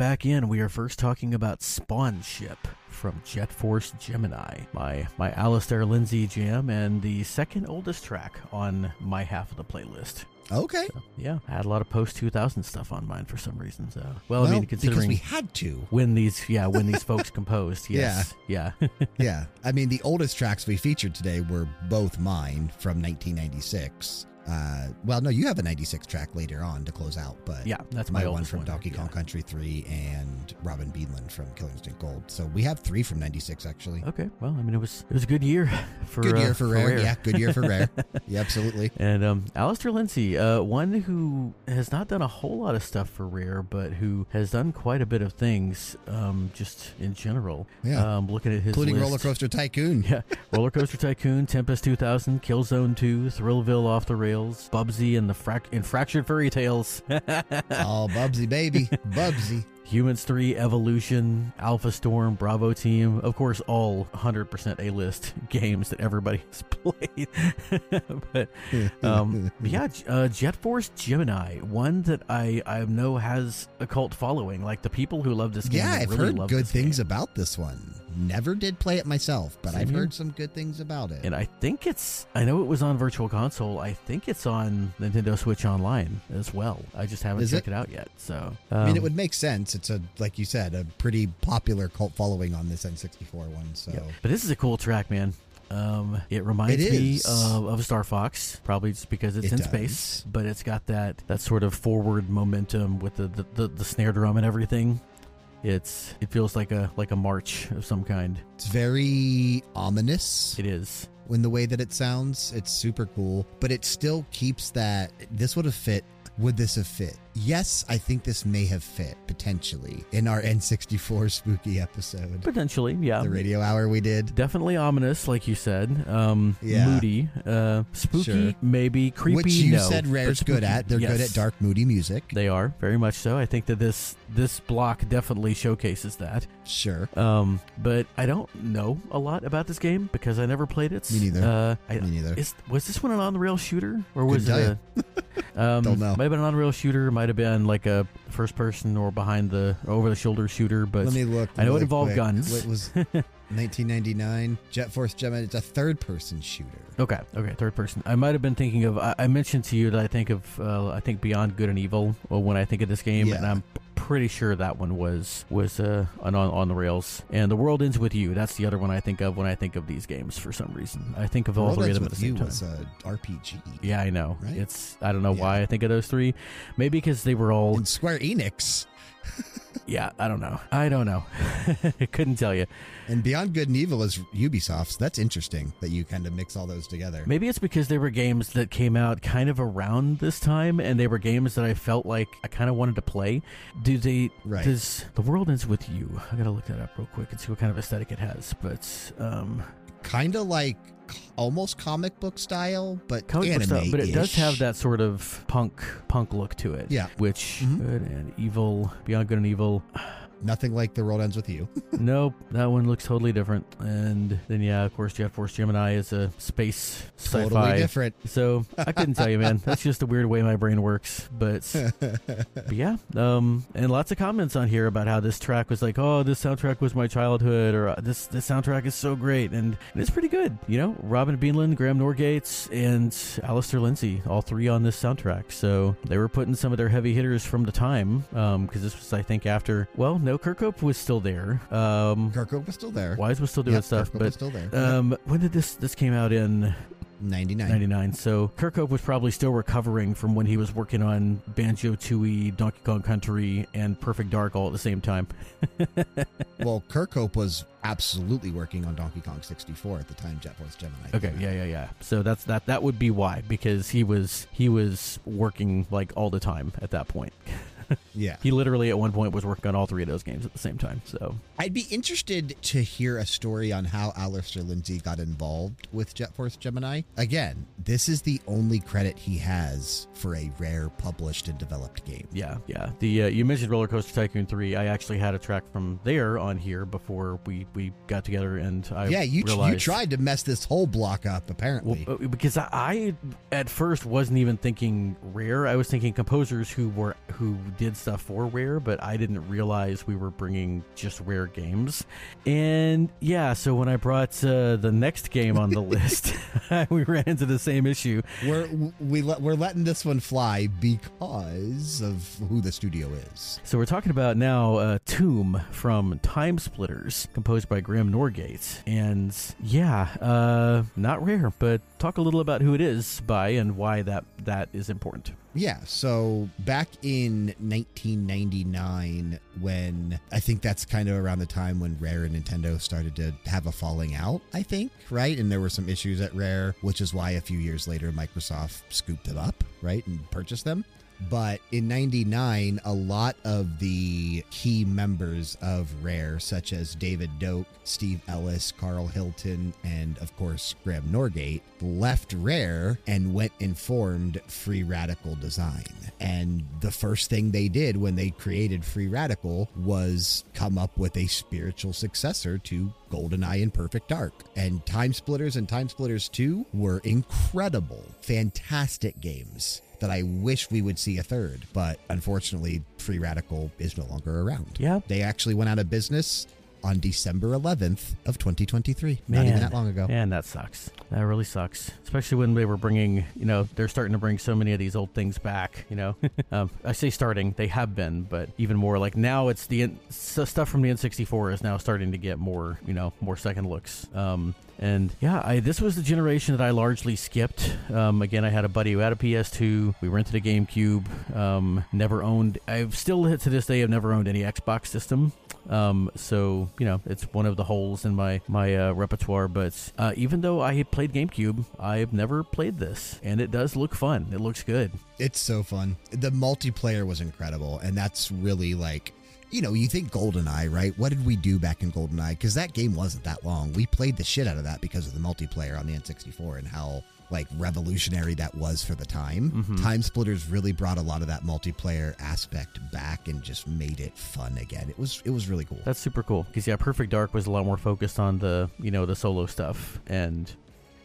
Back in, we are first talking about Spawnship from Jet Force Gemini, my my Alistair Lindsay jam, and the second oldest track on my half of the playlist. Okay. So, yeah, I had a lot of post 2000 stuff on mine for some reason. So, well, Well, I mean, because considering we had to. when these, yeah, when these folks composed, yes, yeah, Yeah. I mean, the oldest tracks we featured today were both mine from 1996. Uh, well, no, you have a 96 track later on to close out, but yeah, that's my, my one from. Donkey Kong yeah. Country 3 and Robin Beanland from Killer Instinct Gold. So we have three from 96, actually. Okay, well, I mean, it was it was a good year for good year uh, for, rare. Yeah, good year for Rare. yeah, absolutely. And um, Alistair Lindsay, uh, one who has not done a whole lot of stuff for Rare, but who has done quite a bit of things, um, just in general. Yeah. Um, looking at his Including list. Roller Coaster Tycoon. Yeah, Roller Coaster Tycoon, Tempest 2000, Killzone 2, Thrillville Off the Rails, Bubsy and the frac- and Fractured Fairy Tales, Oh, Bubsy, baby. Bubsy. Humans 3, Evolution, Alpha Storm, Bravo Team. Of course, all 100% A list games that everybody has played. but um, yeah, uh, Jet Force Gemini, one that I, I know has a cult following. Like the people who love this game Yeah, I've really heard love good this things game. about this one. Never did play it myself, but I've heard some good things about it. And I think it's, I know it was on Virtual Console. I think it's on Nintendo Switch Online as well. I just haven't Is checked it? it? out yet. So, I mean, it um, would make sense. It's a, like you said, a pretty popular cult following on this N64 one. So, yeah. But this is a cool track, man. Um, it reminds It me of, of Star Fox, probably just because it's It in does. space, but it's got that that sort of forward momentum with the, the, the, the snare drum and everything. It's it feels like a like a march of some kind. It's very ominous It is. in the way that it sounds. It's super cool, but it still keeps that. This would have fit. Would this have fit? Yes, I think this may have fit potentially in our N64 spooky episode, Potentially, yeah. the radio hour we did. Definitely ominous, like you said. Um, Yeah. Moody, uh, spooky, Sure. maybe creepy. Which you no, said Rare's good at. They're good at dark, moody music. They are very much so. I think that this this block definitely showcases that. Sure. Um, but I don't know a lot about this game because I never played it. Me neither. Uh, I, Me neither. Is, was this one an on the rail shooter or was Couldn't it a? um, Don't know. Might have been an on the rail shooter. Might have been like a first person or behind the over the shoulder shooter. But Let me look. I know it involved quick. guns. It was 1999. Jet Force Gemini. It's a third-person shooter. Okay, okay, third person. I might have been thinking of. I, I mentioned to you that I think of. Uh, I think Beyond Good and Evil uh, when I think of this game, Yeah. and I'm pretty sure that one was was uh, on on the rails. And the world ends with you. That's the other one I think of when I think of these games. For some reason, I think of all three of them at the same You time. was a RPG. yeah, I know. Right? It's I don't know Yeah. why I think of those three. Maybe because they were all. And Square Enix. Yeah, I don't know. I don't know. I couldn't tell you. And Beyond Good and Evil is Ubisoft's. So that's interesting that you kind of mix all those together. Maybe it's because they were games that came out kind of around this time, and they were games that I felt like I kind of wanted to play. Do they? Right. Does the world ends with you? I gotta look that up real quick and see what kind of aesthetic it has. But um, Kind of like almost comic book style, but comic book anime style, but it does have that sort of punk punk look to it. Yeah. Which Mhm. good and evil, beyond good and evil. Nothing like The World Ends with You. nope, that one looks totally different. And then yeah, of course, Jet Force Gemini is a space sci-fi. totally different. So I couldn't tell you, man. That's just the weird way my brain works. But, but yeah, um, and lots of comments on here about how this track was like, oh, this soundtrack was my childhood, or uh, this this soundtrack is so great, and it's pretty good. You know, Robin Beanland, Graeme Norgates, and Alistair Lindsay, all three on this soundtrack. So they were putting some of their heavy hitters from the time, because this was, I think, after. Well, no, Kirkhope was still there. Um, Kirkhope was still there. Wise was still doing Yep, stuff, Kirkhope was but. still there. Um, when did this this came out in 99. 99. So Kirkhope was probably still recovering from when he was working on Banjo Tooie, Donkey Kong Country, and Perfect Dark all at the same time. well, Kirkhope was absolutely working on Donkey Kong 64 at the time Jet Force Gemini. Okay, yeah, yeah, yeah. So that's that. That would be why because he was he was working like all the time at that point. Yeah. He literally at one point was working on all three of those games at the same time. So I'd be interested to hear a story on how Alistair Lindsay got involved with Jet Force Gemini. Again, this is the only credit he has for a rare published and developed game. yeah, yeah. The uh, you mentioned Roller Coaster Tycoon three. I actually had a track from there on here before we we got together, and I yeah, you, you tried to mess this whole block up, apparently. uh, because I, I at first wasn't even thinking rare. I was thinking composers who were who did stuff for rare, but I didn't realize we were bringing just rare games. And yeah, so when I brought uh, the next game on the list, we ran into the same issue. we're we let, we're letting this one fly because of who the studio is. So we're talking about now uh, Tomb from Timesplitters, composed by Graeme Norgate. And yeah, uh, not rare, but talk a little about who it is by and why that that is important. Yeah, so back in 1999, when I think that's kind of around the time when Rare and Nintendo started to have a falling out, I think, right? And there were some issues at Rare, which is why a few years later Microsoft scooped them up, right, and purchased them. But in 99, a lot of the key members of Rare, such as David Doak, Steve Ellis, Karl Hilton, and of course Graeme Norgate, left Rare and went and formed Free Radical Design. And the first thing they did when they created Free Radical was come up with a spiritual successor to GoldenEye and Perfect Dark. And Timesplitters and Timesplitters 2 were incredible, fantastic games that I wish we would see a third, but unfortunately, Free Radical is no longer around. Yeah. They actually went out of business on December 11th of 2023. Not even that long ago. And that sucks. That really sucks. Especially when they were bringing, you know, they're starting to bring so many of these old things back, you know. um, I say starting, they have been, but even more like now it's the N- stuff from the N64 is now starting to get more, you know, more second looks. Um, and yeah, I, this was the generation that I largely skipped. Um, again, I had a buddy who had a PS2. We rented a GameCube. Um, never owned. I've still to this day have never owned any Xbox system. Um, so you know, it's one of the holes in my my uh, repertoire. But uh, even though I played GameCube, I've never played this, and it does look fun. It looks good. It's so fun. The multiplayer was incredible, and that's really like, you know, you think GoldenEye, right? What did we do back in GoldenEye? Because that game wasn't that long. We played the shit out of that because of the multiplayer on the N64 and how like revolutionary that was for the time. Mhm. Timesplitters really brought a lot of that multiplayer aspect back and just made it fun again. It was it was really cool. That's super cool because yeah, Perfect Dark was a lot more focused on the you know the solo stuff, and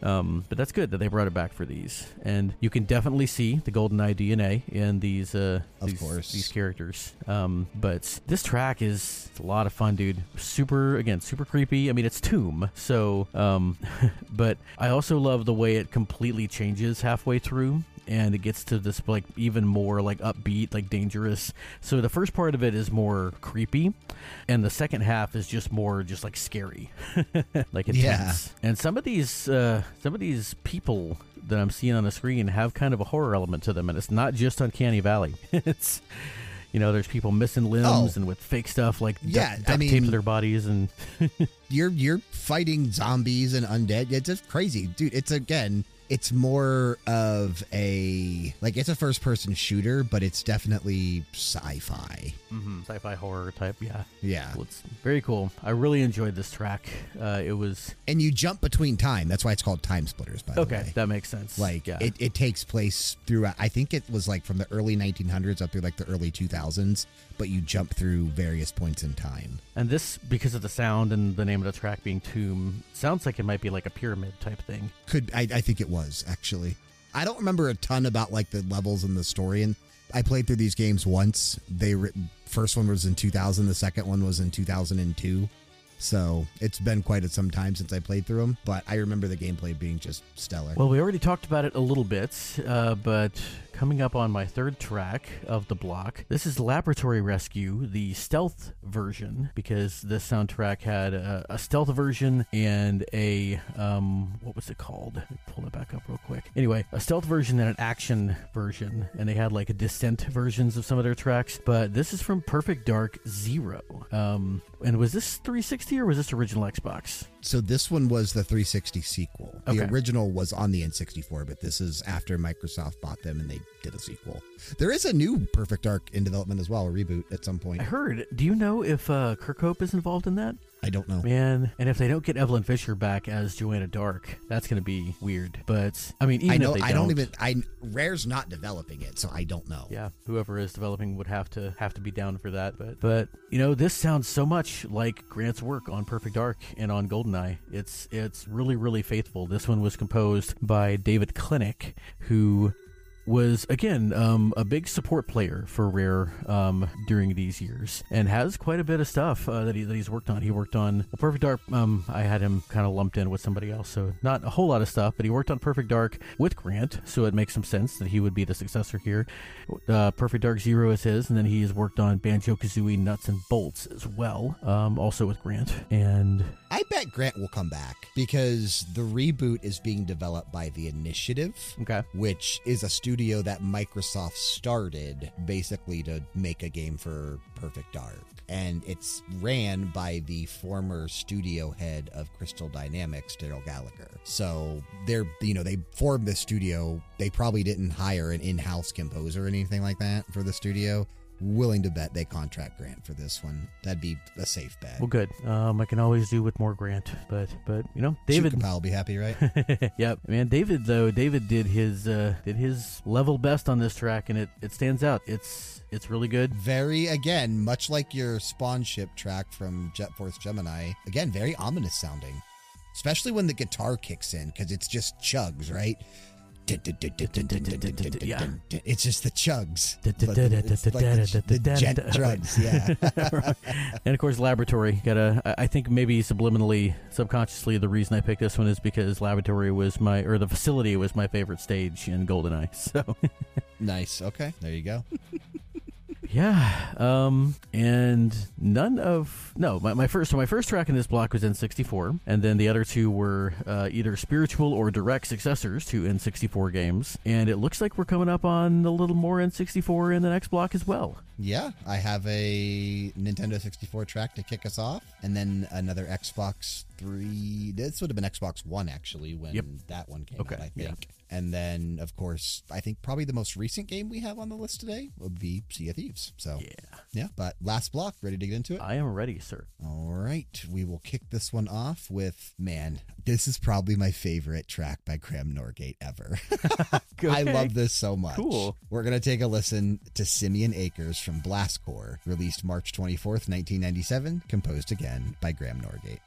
um, but that's good that they brought it back for these, and you can definitely see the GoldenEye DNA in these uh Of these, course. these characters. Um, but this track is a lot of fun, dude. Super again, super creepy. I mean, it's Tomb, so um, but I also love the way it completely changes halfway through. And it gets to this like even more like upbeat, like dangerous. So the first part of it is more creepy, and the second half is just more just like scary like intense Yeah. and some of these uh some of these people that i'm seeing on the screen have kind of a horror element to them and it's not just uncanny valley it's you know there's people missing limbs Oh. and with fake stuff like duct- Yeah, I duct taped mean- to their bodies and you're you're fighting zombies and undead. It's just crazy, dude. It's again, it's more of a like it's a first person shooter, but it's definitely sci-fi. sci-fi horror type yeah Yeah, well, it's very cool i really enjoyed this track uh it was and you jump between time. That's why it's called Timesplitters. By the way. okay way, that makes sense like yeah it, it takes place throughout. I think it was like from the early 1900s up through like the early 2000s, but you jump through various points in time. and this because of the sound and the name of the track being tomb sounds like it might be like a pyramid type thing Could I, I think it was actually. I don't remember a ton about like the levels and the story. And I played through these games once. They were, first one was in 2000. The second one was in 2002. So it's been quite a some time since I played through them. But I remember the gameplay being just stellar. Well, we already talked about it a little bit, uh, but coming up on my third track of the block, this is Laboratory Rescue, the stealth version, because this soundtrack had a, a stealth version and a um, what was it called? Pull it back up real quick. Anyway, a stealth version and an action version, and they had like a descent versions of some of their tracks. But this is from Perfect Dark Zero. Um, and was this 360 or was this original Xbox? So this one was the 360 sequel. The Okay. original was on the N64, but this is after Microsoft bought them and they did a sequel. There is a new Perfect Dark in development as well, a reboot at some point. I heard. Do you know if uh, Kirkhope is involved in that? I don't know. Man, and if they don't get Eveline Fischer back as Joanna Dark, that's going to be weird. But I mean, even I know. if they I don't don't even. I Rare's not developing it, so I don't know. Yeah, whoever is developing would have to have to be down for that. But but you know, this sounds so much like Grant's work on Perfect Dark and on Goldeneye. It's it's really really faithful. This one was composed by David Clynick, who was again um, a big support player for Rare um, during these years, and has quite a bit of stuff uh, that, he, that he's worked on. He worked on well, Perfect Dark. Um, I had him kind of lumped in with somebody else, so not a whole lot of stuff. But he worked on Perfect Dark with Grant, so it makes some sense that he would be the successor here. Uh, Perfect Dark Zero is his, and then he has worked on Banjo Kazooie Nuts and Bolts as well, um, also with Grant. And I bet Grant will come back because the reboot is being developed by the Initiative, okay, which is a studio that Microsoft started basically to make a game for Perfect Dark. And it's ran by the former studio head of Crystal Dynamics, Darrell Gallagher. So they're, you know, they formed this studio. They probably didn't hire an in house composer or anything like that for the studio. Willing to bet they contract Grant for this one. That'd be a safe bet. well, good. Um, I can always do with more Grant, but but you know, David David. will be happy, right? yep, man. David though, David did his uh, did his level best on this track, and it it stands out. It's it's really good. very again much like your spawn ship track from jet force gemini again very ominous sounding especially when the guitar kicks in because it's just chugs right Yeah. It's just the chugs. Da- da- But da- da- it's da- like the, the jet drugs, yeah. and of course, laboratory. Gotta. I I think maybe subliminally, subconsciously, the reason I picked this one is because laboratory was my, or the facility was my favorite stage in GoldenEye. So nice. Okay, there you go. Yeah. Um. And none of no. My, my first. So my first track in this block was N64, and then the other two were uh, either spiritual or direct successors to N64 games. And it looks like we're coming up on a little more N64 in the next block as well. Yeah, I have a Nintendo 64 track to kick us off, and then another Xbox 3. This would have been Xbox One, actually, when Yep. that one came Okay, out, I yeah. think. And then, of course, I think probably the most recent game we have on the list today would be Sea of Thieves. So, Yeah. yeah, but last block, ready to get into it? I am ready, sir. All right, we will kick this one off with man. This is probably my favorite track by Graeme Norgate ever. I love this so much. Cool. We're gonna take a listen to Simian Acres from Blast Corps, released March twenty fourth, nineteen ninety seven, composed again by Graeme Norgate.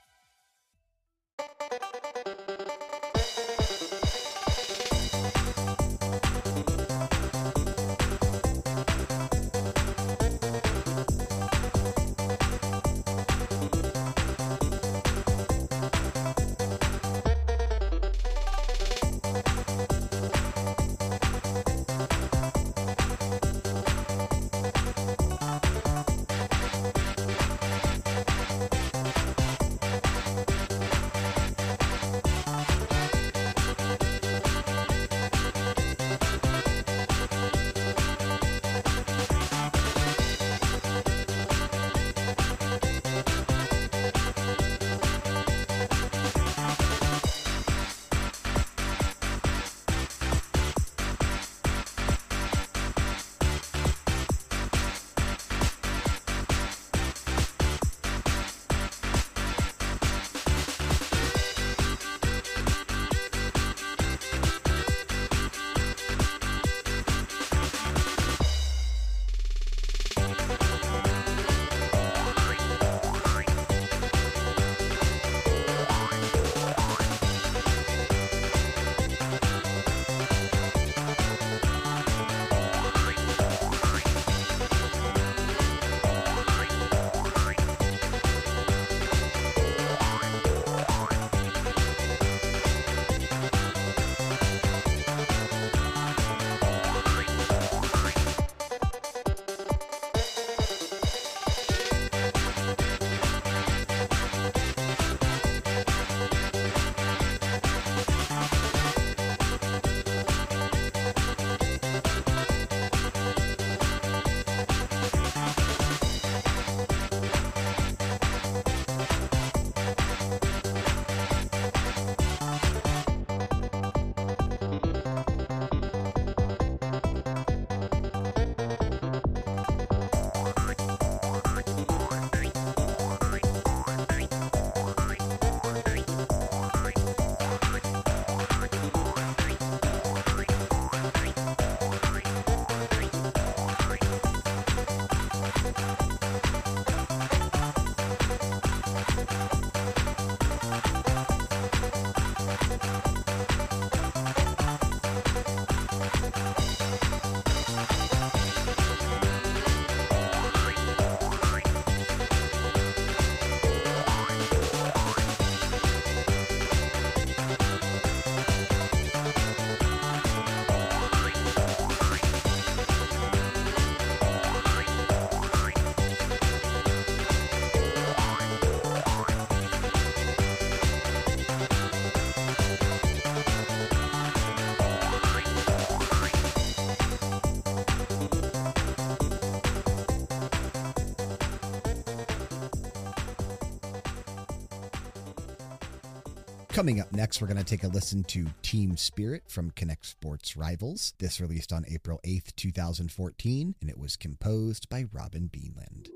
Coming up next, we're going to take a listen to Team Spirit from Kinect Sports Rivals. This released on April 8th, 2014, and it was composed by Robin Beanland.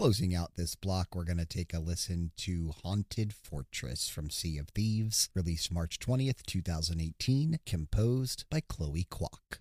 Closing out this block, we're going to take a listen to Haunted Fortress from Sea of Thieves, released March 20th, 2018, composed by Chloe Kwok.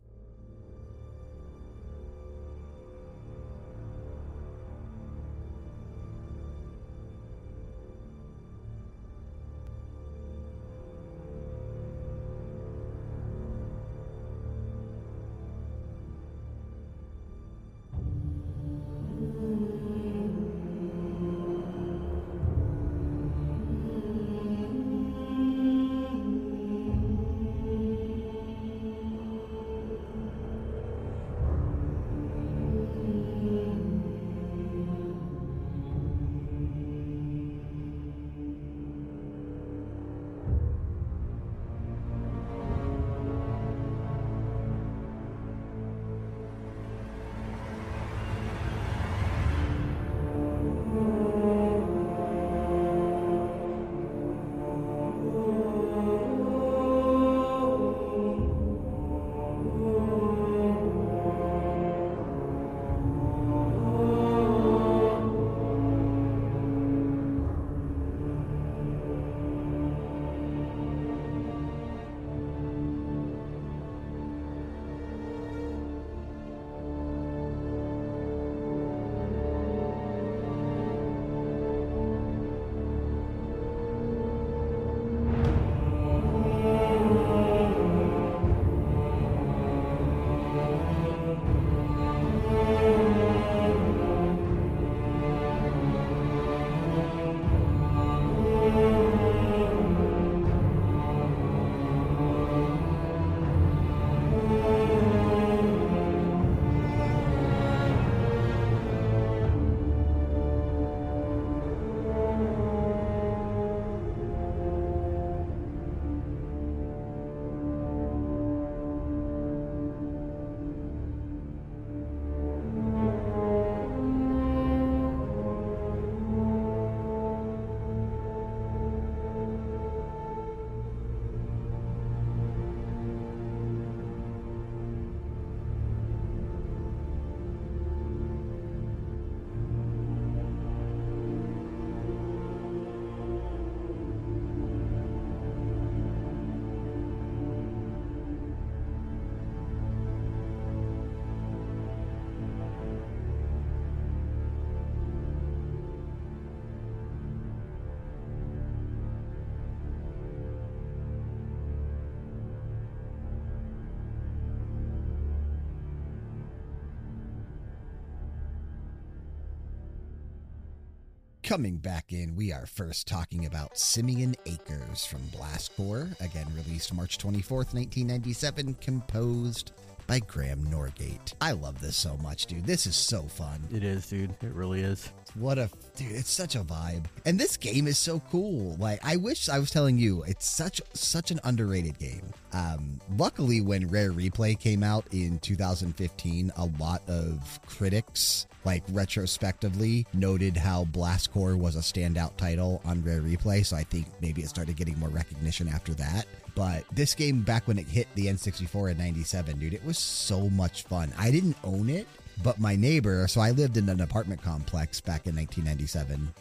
Coming back in, we are first talking about Simian Acres from Blast Corps, again released March 24th, 1997, composed by Graeme Norgate. I love this so much, dude. This is so fun. It is, dude. It really is. What a dude, it's such a vibe. And this game is so cool. Like I wish I was telling you, it's such such an underrated game. Um luckily when Rare Replay came out in 2015, a lot of critics like retrospectively noted how Blast Corps was a standout title on Rare Replay, so I think maybe it started getting more recognition after that. But this game back when it hit the N64 in 97, dude, it was so much fun. I didn't own it, but my neighbor, so I lived in an apartment complex back in 1997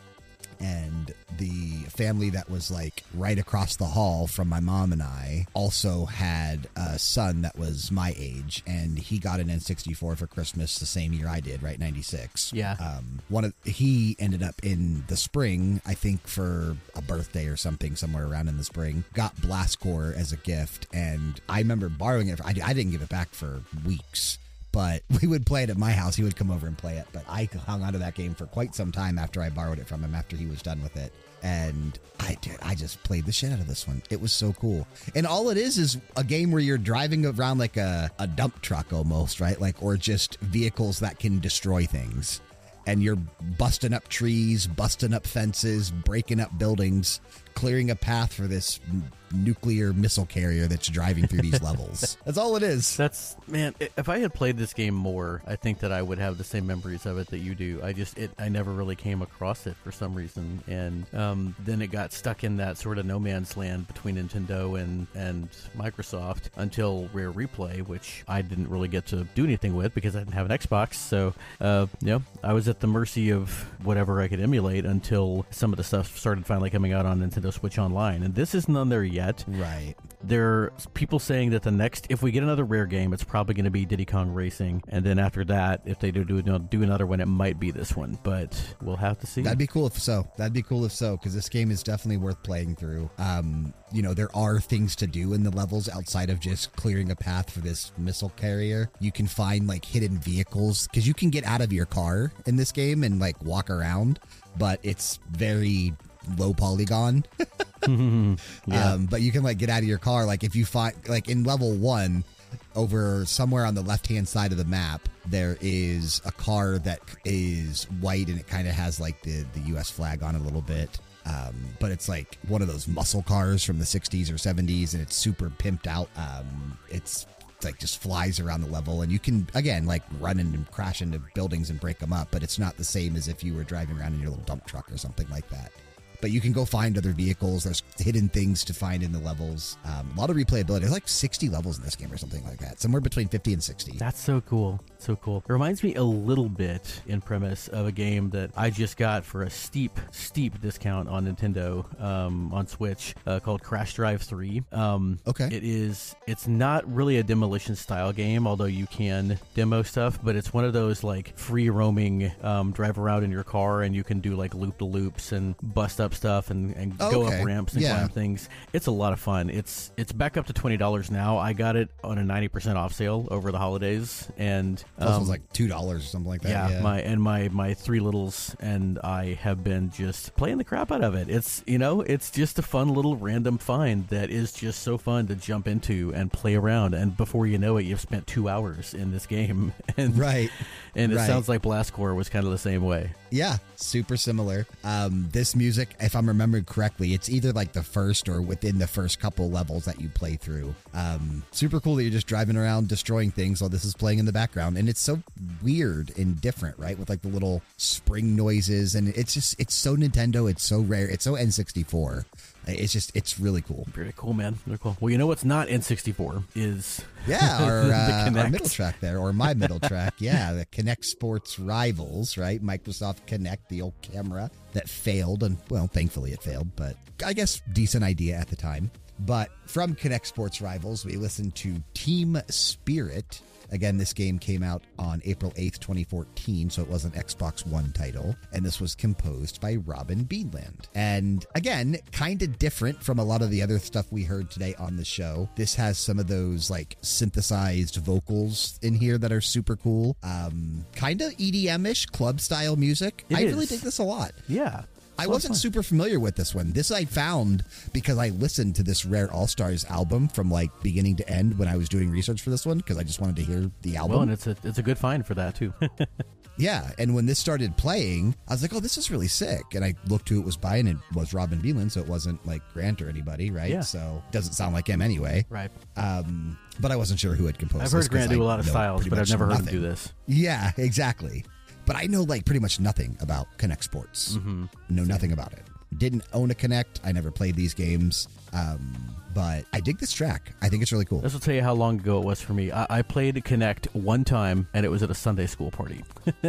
and the family that was like right across the hall from my mom and I also had a son that was my age, and he got an N64 for Christmas the same year I did, right? 96. Yeah. Um, one of he ended up in the spring, I think, for a birthday or something, somewhere around in the spring. Got Blast Corps as a gift, and I remember borrowing it. For, I, I didn't give it back for weeks but we would play it at my house. He would come over and play it. But I hung onto that game for quite some time after I borrowed it from him after he was done with it. And I did. I just played the shit out of this one. It was so cool. And all it is is a game where you're driving around like a, a dump truck almost, right? Like, or just vehicles that can destroy things. And you're busting up trees, busting up fences, breaking up buildings, clearing a path for this nuclear missile carrier that's driving through these levels. That's all it is. That's man. If I had played this game more, I think that I would have the same memories of it that you do. I just it I never really came across it for some reason, and um, then it got stuck in that sort of no man's land between Nintendo and and Microsoft until Rare Replay, which I didn't really get to do anything with because I didn't have an Xbox. So uh, you know, I was at the mercy of whatever I could emulate until some of the stuff started finally coming out on Nintendo Switch Online, and this isn't on there yet Right. there are people saying that the next if we get another rare game it's probably going to be diddy kong racing and then after that if they do do, do another one it might be this one but we'll have to see That'd be cool if so. That'd be cool if so, because this game is definitely worth playing through. Um, you know, there are things to do in the levels outside of just clearing a path for this missile carrier. You can find like hidden vehicles because you can get out of your car in this game and like walk around, but it's very low polygon. yeah Um, but you can like get out of your car. Like if you find like in level one, over somewhere on the left hand side of the map, there is a car that is white and it kind of has like the the U.S. flag on it a little bit. Um, but it's like one of those muscle cars from the 60s or 70s, and it's super pimped out. Um, it's like just flies around the level, and you can again like run and crash into buildings and break them up. But it's not the same as if you were driving around in your little dump truck or something like that but you can go find other vehicles. There's hidden things to find in the levels. Um, a lot of replayability. There's like 60 levels in this game or something like that. Somewhere between 50 and 60. That's so cool. So cool. It reminds me a little bit in premise of a game that I just got for a steep, steep discount on Nintendo um, on Switch uh, called Crash Drive 3. Um, Okay. It is, it's not really a demolition style game, although you can demo stuff, but it's one of those like free roaming um, drive around in your car and you can do like loop to loops and bust up stuff and, and Oh, go okay. up ramps and Yeah. climb things. It's a lot of fun. It's it's back up to twenty dollars now. I got it on a ninety percent off sale over the holidays, and Plus it um, was like $2 or something like that. yeah, Yeah. my and my my three littles and I have been just playing the crap out of it. It's you know it's just a fun little random find that is just so fun to jump into and play around, and before you know it, you've spent two hours in this game, and right. and it right. sounds like Blast Corps was kind of the same way. Yeah, super similar. Um, this music, if I'm remembering correctly, it's either like the first or within the first couple levels that you play through. Um, super cool that you're just driving around destroying things while this is playing in the background, and it's so weird and different, right? With like the little spring noises, and it's just it's so Nintendo. It's so rare. It's so N64. It's just it's really cool. Very cool, man. Very cool. Well, you know what's not N64 is Yeah, our, uh, our middle track there, or my middle track. Yeah, the Kinect Sports Rivals, right? Microsoft Kinect, the old camera that failed, and well, thankfully it failed, but I guess decent idea at the time. But from Kinect Sports Rivals, we listened to Team Spirit. Again, this game came out on April 8th, 2014, so it was an Xbox One title. And this was composed by Robin Beanland. And again, kind of different from a lot of the other stuff we heard today on the show. This has some of those like synthesized vocals in here that are super cool. Um, kind of EDM ish, club style music. It I really is. dig this a lot. yeah. I It's a lot of wasn't fun. super familiar with this one. This I found because I listened to this Rare All Stars album from like beginning to end when I was doing research for this one because I just wanted to hear the album. Well, and it's a it's a good find for that too. yeah, and when this started playing, I was like, "Oh, this is really sick." And I looked who it was by, and it was Robin Beanland, so it wasn't like Grant or anybody, right? Yeah. So it doesn't sound like him anyway. right. Um, but I wasn't sure who had composed. I've heard Grant do a lot of styles, but I've never heard him do this. Yeah, exactly. But I know like pretty much nothing about Kinect Sports. Mm-hmm. Know nothing about it. Didn't own a Kinect. I never played these games. Um, but I dig this track. I think it's really cool. This will tell you how long ago it was for me. I, I played Kinect one time, and it was at a Sunday school party.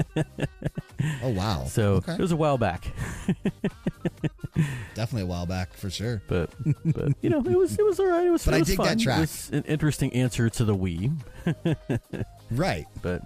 Oh wow. So okay. it was a while back, definitely a while back for sure. but but you know it was it was all right. It was. But it I was dig that track. It was an interesting answer to the Wii, Right. but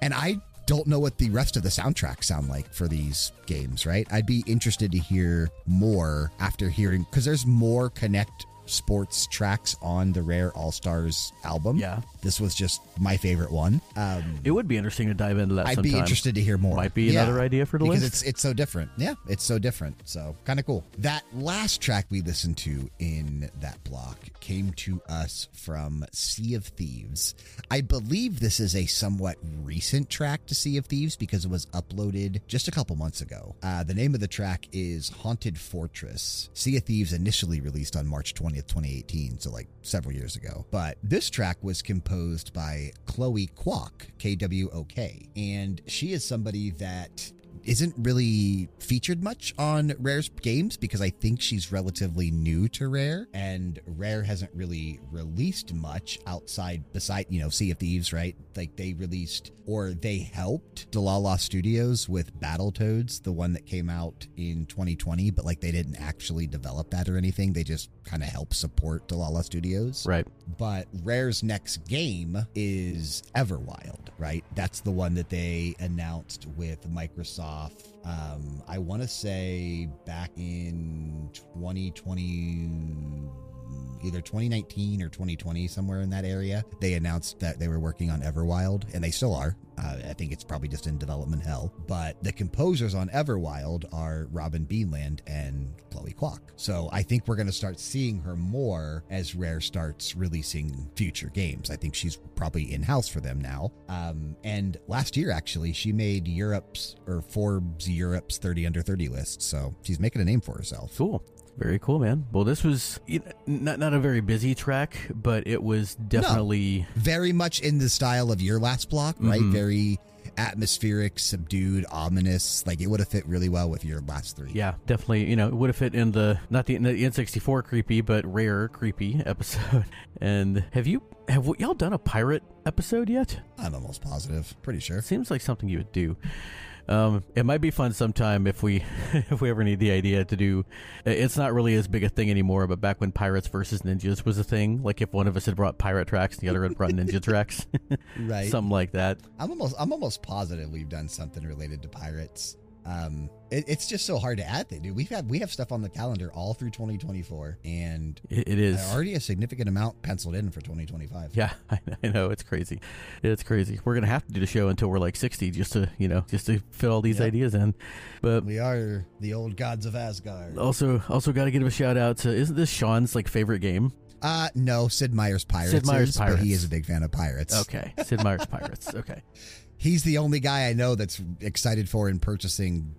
And I don't know what the rest of the soundtracks sound like for these games, right? I'd be interested to hear more after hearing because there's more Kinect sports tracks on the Rare All Stars album. Yeah. This was just my favorite one. Um, It would be interesting to dive into that I'd sometime. be interested to hear more. Might be Yeah. another idea for the because list. it's it's so different. Yeah, it's so different. So kind of cool. That last track we listened to in that block came to us from Sea of Thieves. I believe this is a somewhat recent track to Sea of Thieves because it was uploaded just a couple months ago. Uh, the name of the track is Haunted Fortress. Sea of Thieves initially released on March 20th, 2018, so like several years ago. But this track was composed by Chloe Kwok, K W O K, and she is somebody that isn't really featured much on Rare's games because I think she's relatively new to Rare and Rare hasn't really released much outside beside, you know, Sea of Thieves, right? Like they released or they helped Dlala Studios with Battletoads, the one that came out in 2020, but like they didn't actually develop that or anything. They just kind of helped support Dlala Studios right. but Rare's next game is Everwild, right? That's the one that they announced with Microsoft. Um, I want to say back in 2020, either 2019 or 2020, somewhere in that area, they announced that they were working on Everwild, and they still are. Uh, I think it's probably just in development hell. But the composers on Everwild are Robin Beanland and Chloe Kwok. So I think we're going to start seeing her more as Rare starts releasing future games. I think she's probably in house for them now. Um, and last year, actually, she made Europe's or Forbes Europe's 30 under 30 list. So she's making a name for herself. Cool. Very cool, man. Well, this was you know, not not a very busy track, but it was definitely Very much in the style of your last block, right? Mhm. Very atmospheric, subdued, ominous. Like it would have fit really well with your last three. yeah, definitely. You know, it would have fit in the not the, the N64 creepy, but rare creepy episode. And have you have y'all done a pirate episode yet? I'm almost positive. Pretty sure. Seems like something you would do. Um, it might be fun sometime if we if we ever need the idea to do. It's not really as big a thing anymore, but back when pirates versus ninjas was a thing, like if one of us had brought pirate tracks and the other had brought ninja tracks, Right. something like that. I'm almost I'm almost positive we've done something related to pirates. Um, it, it's just so hard to add that, dude. We've had we have stuff on the calendar all through 2024, and It, it is. already a significant amount penciled in for 2025. Yeah, I, I know it's crazy. It's crazy. We're gonna have to do the show until we're like sixty, just to you know, just to fit all these Yep. ideas in. But We are the old gods of Asgard. also, also got to give a shout out to isn't this Sean's like favorite game? Uh no, Sid Meier's Pirates. Sid Meier's is, but he is a big fan of pirates. Okay, Sid Meier's Pirates. Okay, He's the only guy I know that's excited for and purchasing.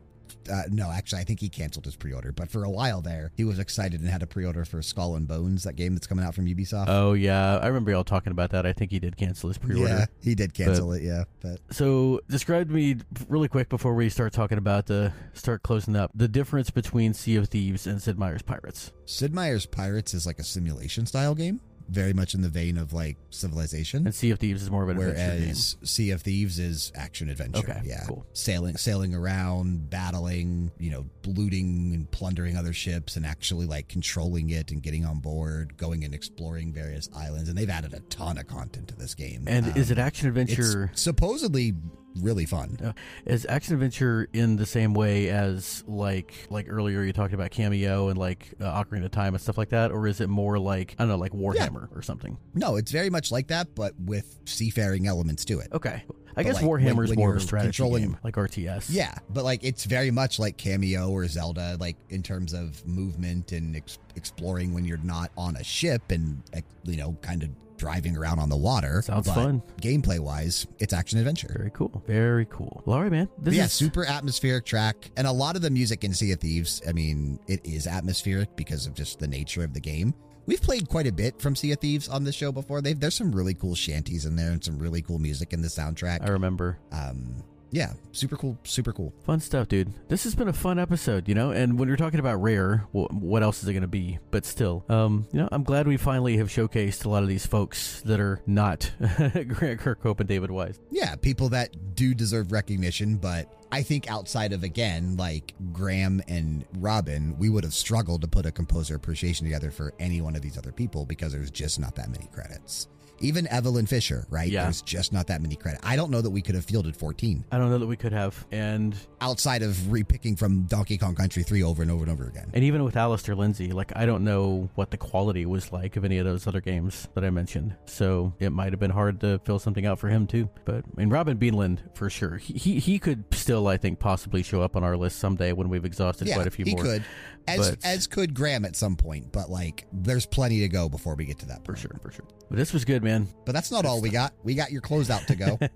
Uh, no, actually, I think he canceled his pre-order. But for a while there, he was excited and had a pre-order for Skull and Bones, that game that's coming out from Ubisoft. Oh yeah, I remember y'all talking about that. I think he did cancel his pre-order. yeah, he did cancel it. Yeah, but So describe to me really quick before we start talking about the start closing up the difference between Sea of Thieves and Sid Meier's Pirates. Sid Meier's Pirates is like a simulation style game, very much in the vein of like Civilization. And Sea of Thieves is more of an. Whereas Sea of Thieves is action adventure. Okay, yeah, cool. sailing, sailing around, battling, you know, looting and plundering other ships, and actually like controlling it and getting on board, going and exploring various islands. And they've added a ton of content to this game. And Um, is it action it's adventure? supposedly really fun. Uh, is action adventure in the same way as like like earlier you talked about Kameo and like uh, Ocarina of Time and stuff like that, or is it more like I don't know, like Warhammer or something? No, it's very much like that, but with seafaring elements to it. Okay, I But, guess like, Warhammer's when more of a strategy controlling- game, like RTS. Yeah, but like it's very much like Kameo or Zelda, like in terms of movement and ex- exploring when you're not on a ship and you know kind of driving around on the water. Sounds fun. Gameplay wise, it's action adventure. Very cool. Very cool. Well, all right, man. This yeah, is super atmospheric track, and a lot of the music in Sea of Thieves. I mean, it is atmospheric because of just the nature of the game. We've played quite a bit from Sea of Thieves on this show before. They've, there's some really cool shanties in there and some really cool music in the soundtrack. I remember. Um, yeah, super cool, super cool. Fun stuff, dude. This has been a fun episode, you know. And when you're talking about rare, well, what else is it going to be? But still, um, you know, I'm glad we finally have showcased a lot of these folks that are not Grant Kirkhope and David Wise. Yeah, people that do deserve recognition, but I think outside of again like Graeme and Robin, we would have struggled to put a composer appreciation together for any one of these other people because there's just not that many credits. Even Eveline Fischer, right? Yeah. There's just not that many credit. I don't know that we could have fielded 14 I don't know that we could have. And outside of repicking from Donkey Kong Country 3 over and over and over again. and even with Alistair Lindsay, like I don't know what the quality was like of any of those other games that I mentioned. So it might have been hard to fill something out for him too. But I mean Robin Beanland for sure. He he, he could still I think possibly show up on our list someday when we've exhausted yeah, quite a few he more. could. As, but- as could Graeme at some point, but like there's plenty to go before we get to that For sure, for sure. But this was good, man. But that's not all we got. We got your closeout to go.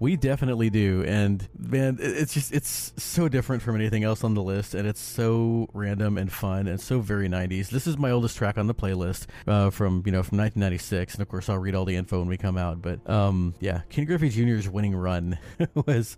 We definitely do, and man, it's just it's so different from anything else on the list, and it's so random and fun and so very '90s. This is my oldest track on the playlist uh, from you know from 1996, and of course I'll read all the info when we come out. But um, yeah, Ken Griffey Jr.'s winning run was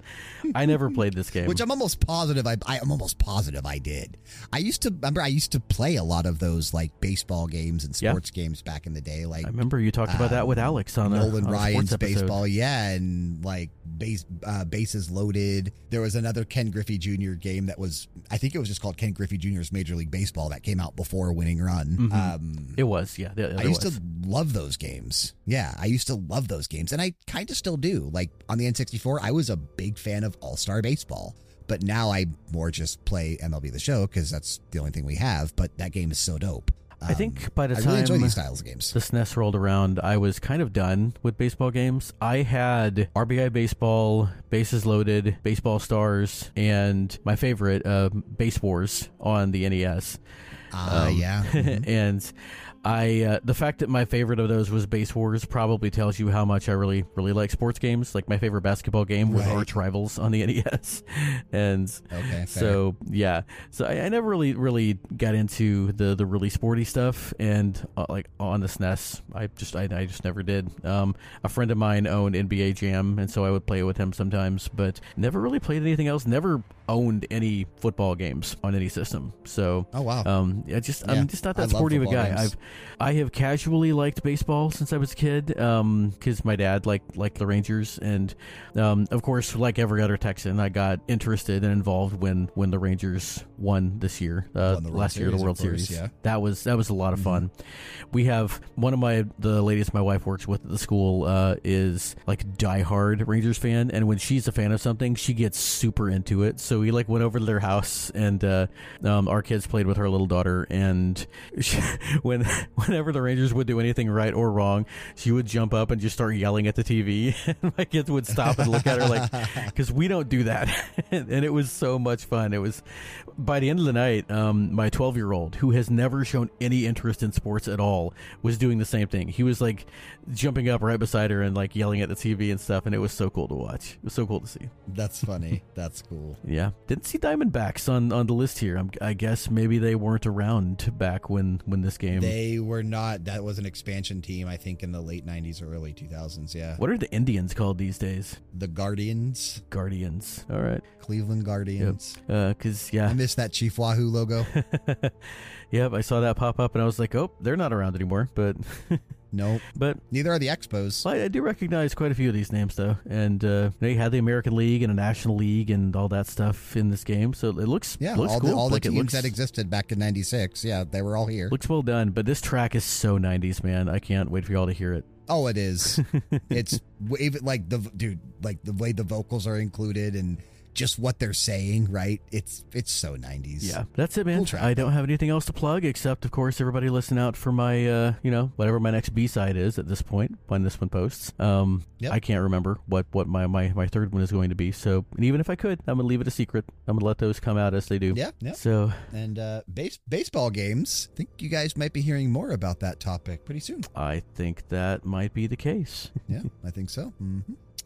I never played this game. Which I'm almost positive I, I I'm almost positive I did. I used to remember I used to play a lot of those like baseball games and Yeah. sports games back in the day, like I remember you talked about that with Alex on a, Nolan on a Ryan's episode. baseball, yeah, and like base uh, bases loaded. There was another Ken Griffey Jr. game that was I think it was just called Ken Griffey Jr.'s Major League Baseball that came out before Winning Run. Um, It was, yeah. there- I used was. to love those games. Yeah, I used to love those games, and I kind of still do. Like on the N64, I was a big fan of All Star Baseball, but now I more just play MLB The Show because that's the only thing we have. But that game is so dope. I think by the Um, I time really enjoy these styles of games. the SNES rolled around, I was kind of done with baseball games. I had RBI Baseball, Bases Loaded, Baseball Stars, and my favorite, uh, Base Wars on the NES. Ah, Um, yeah. Mhm. and I, uh, the fact that my favorite of those was Base Wars probably tells you how much I really, really like sports games. Like my favorite basketball game was Right. Arch Rivals on the NES, and Okay, so yeah, so I, I never really really got into the the really sporty stuff, and uh, like on the SNES, I just I, I just never did. Um, a friend of mine owned NBA Jam, and so I would play with him sometimes, but never really played anything else. Never owned any football games on any system. So Oh wow. um, I just Yeah, I'm just not that sporty of a guy. games. I've I have casually liked baseball since I was a kid, um, because my dad liked liked the Rangers, and um, of course, like every other Texan, I got interested and involved when when the Rangers won this year, uh, Won last year, the World course, Series. yeah. That was that was a lot of fun. We have one of my the ladies my wife works with at the school uh, is like diehard Rangers fan, and when she's a fan of something, she gets super into it. So we like went over to their house, and uh, um, our kids played with her little daughter, and she, when whenever the Rangers would do anything right or wrong, she would jump up and just start yelling at the TV, and my kids would stop and look at her like, because we don't do that, and it was so much fun. It was by the end of the night, um, my 12 year old, who has never shown any interest in sports at all, was doing the same thing. He was like jumping up right beside her and like yelling at the TV and stuff, and it was so cool to watch. It was so cool to see. That's funny. That's cool. Yeah, didn't see Diamondbacks on on the list here. I'm, I guess maybe they weren't around back when when this game. They were not. That was an expansion team, I think, in the late '90s or early 2000s. Yeah, what are the Indians called these days? the Guardians, Guardians. All right, Cleveland Guardians. because uh, I yeah, miss that Chief Wahoo logo. yep. I saw that pop up and I was like, oh, they're not around anymore. But nope. but Neither are the Expos. I, I do recognize quite a few of these names, though, and uh, they had the American League and a National League and all that stuff in this game, so it looks Yeah, looks all cool. the all like the teams looks, that existed back in '96. Yeah, they were all here. looks well done. But this track is so '90s, man. I can't wait for y'all to hear it. Oh, it is. it's even like the dude, like the way the vocals are included and just what they're saying. Right? It's it's so '90s. Yeah, that's it, man. Cool I don't have anything else to plug except, of course, everybody listen out for my, uh, you know, whatever my next B side is at this point when this one posts. Um, Yep. I can't remember what what my, my my third one is going to be. So, and even if I could, I'm gonna leave it a secret. I'm gonna let those come out as they do. Yeah, yeah. So And uh, base baseball games. I think you guys might be hearing more about that topic pretty soon. I think that might be the case. yeah, I think so. hmm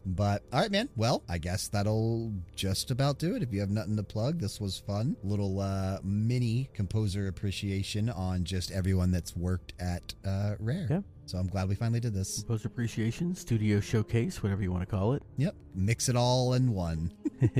But all right, man. Well, I guess that'll just about do it. If you have nothing to plug, this was fun. Little uh, mini composer appreciation on just everyone that's worked at uh, Rare. Yeah. So I'm glad we finally did this. Post appreciation, studio showcase, whatever you want to call it. Yep. Mix it all in one.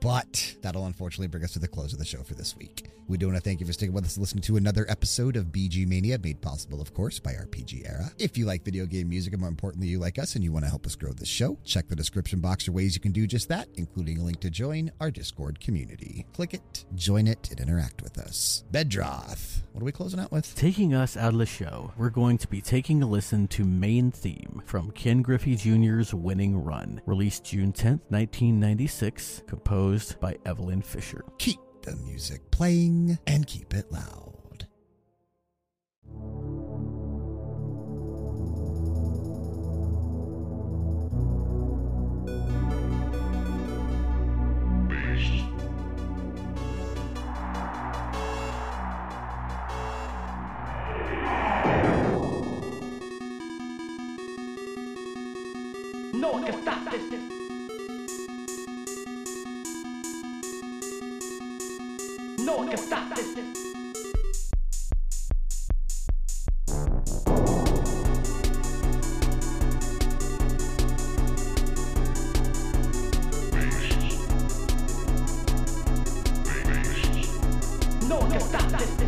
But that'll unfortunately bring us to the close of the show for this week. We do want to thank you for sticking with us and listening to another episode of BGMania, made possible, of course, by RPGera. If you like video game music, and more importantly, you like us and you want to help us grow the show, check the description box for ways you can do just that, including a link to join our Discord community. Click it, join it, and interact with us. Bedroth, what are we closing out with? Taking us out of the show, we're going to be taking a listen to Main Theme from Ken Griffey Jr.'s Winning Run, released June 10th, 1996, composed by Eveline Fischer. Keep the music playing and keep it loud. No one can stop this. No one can stop this. No one can stop this.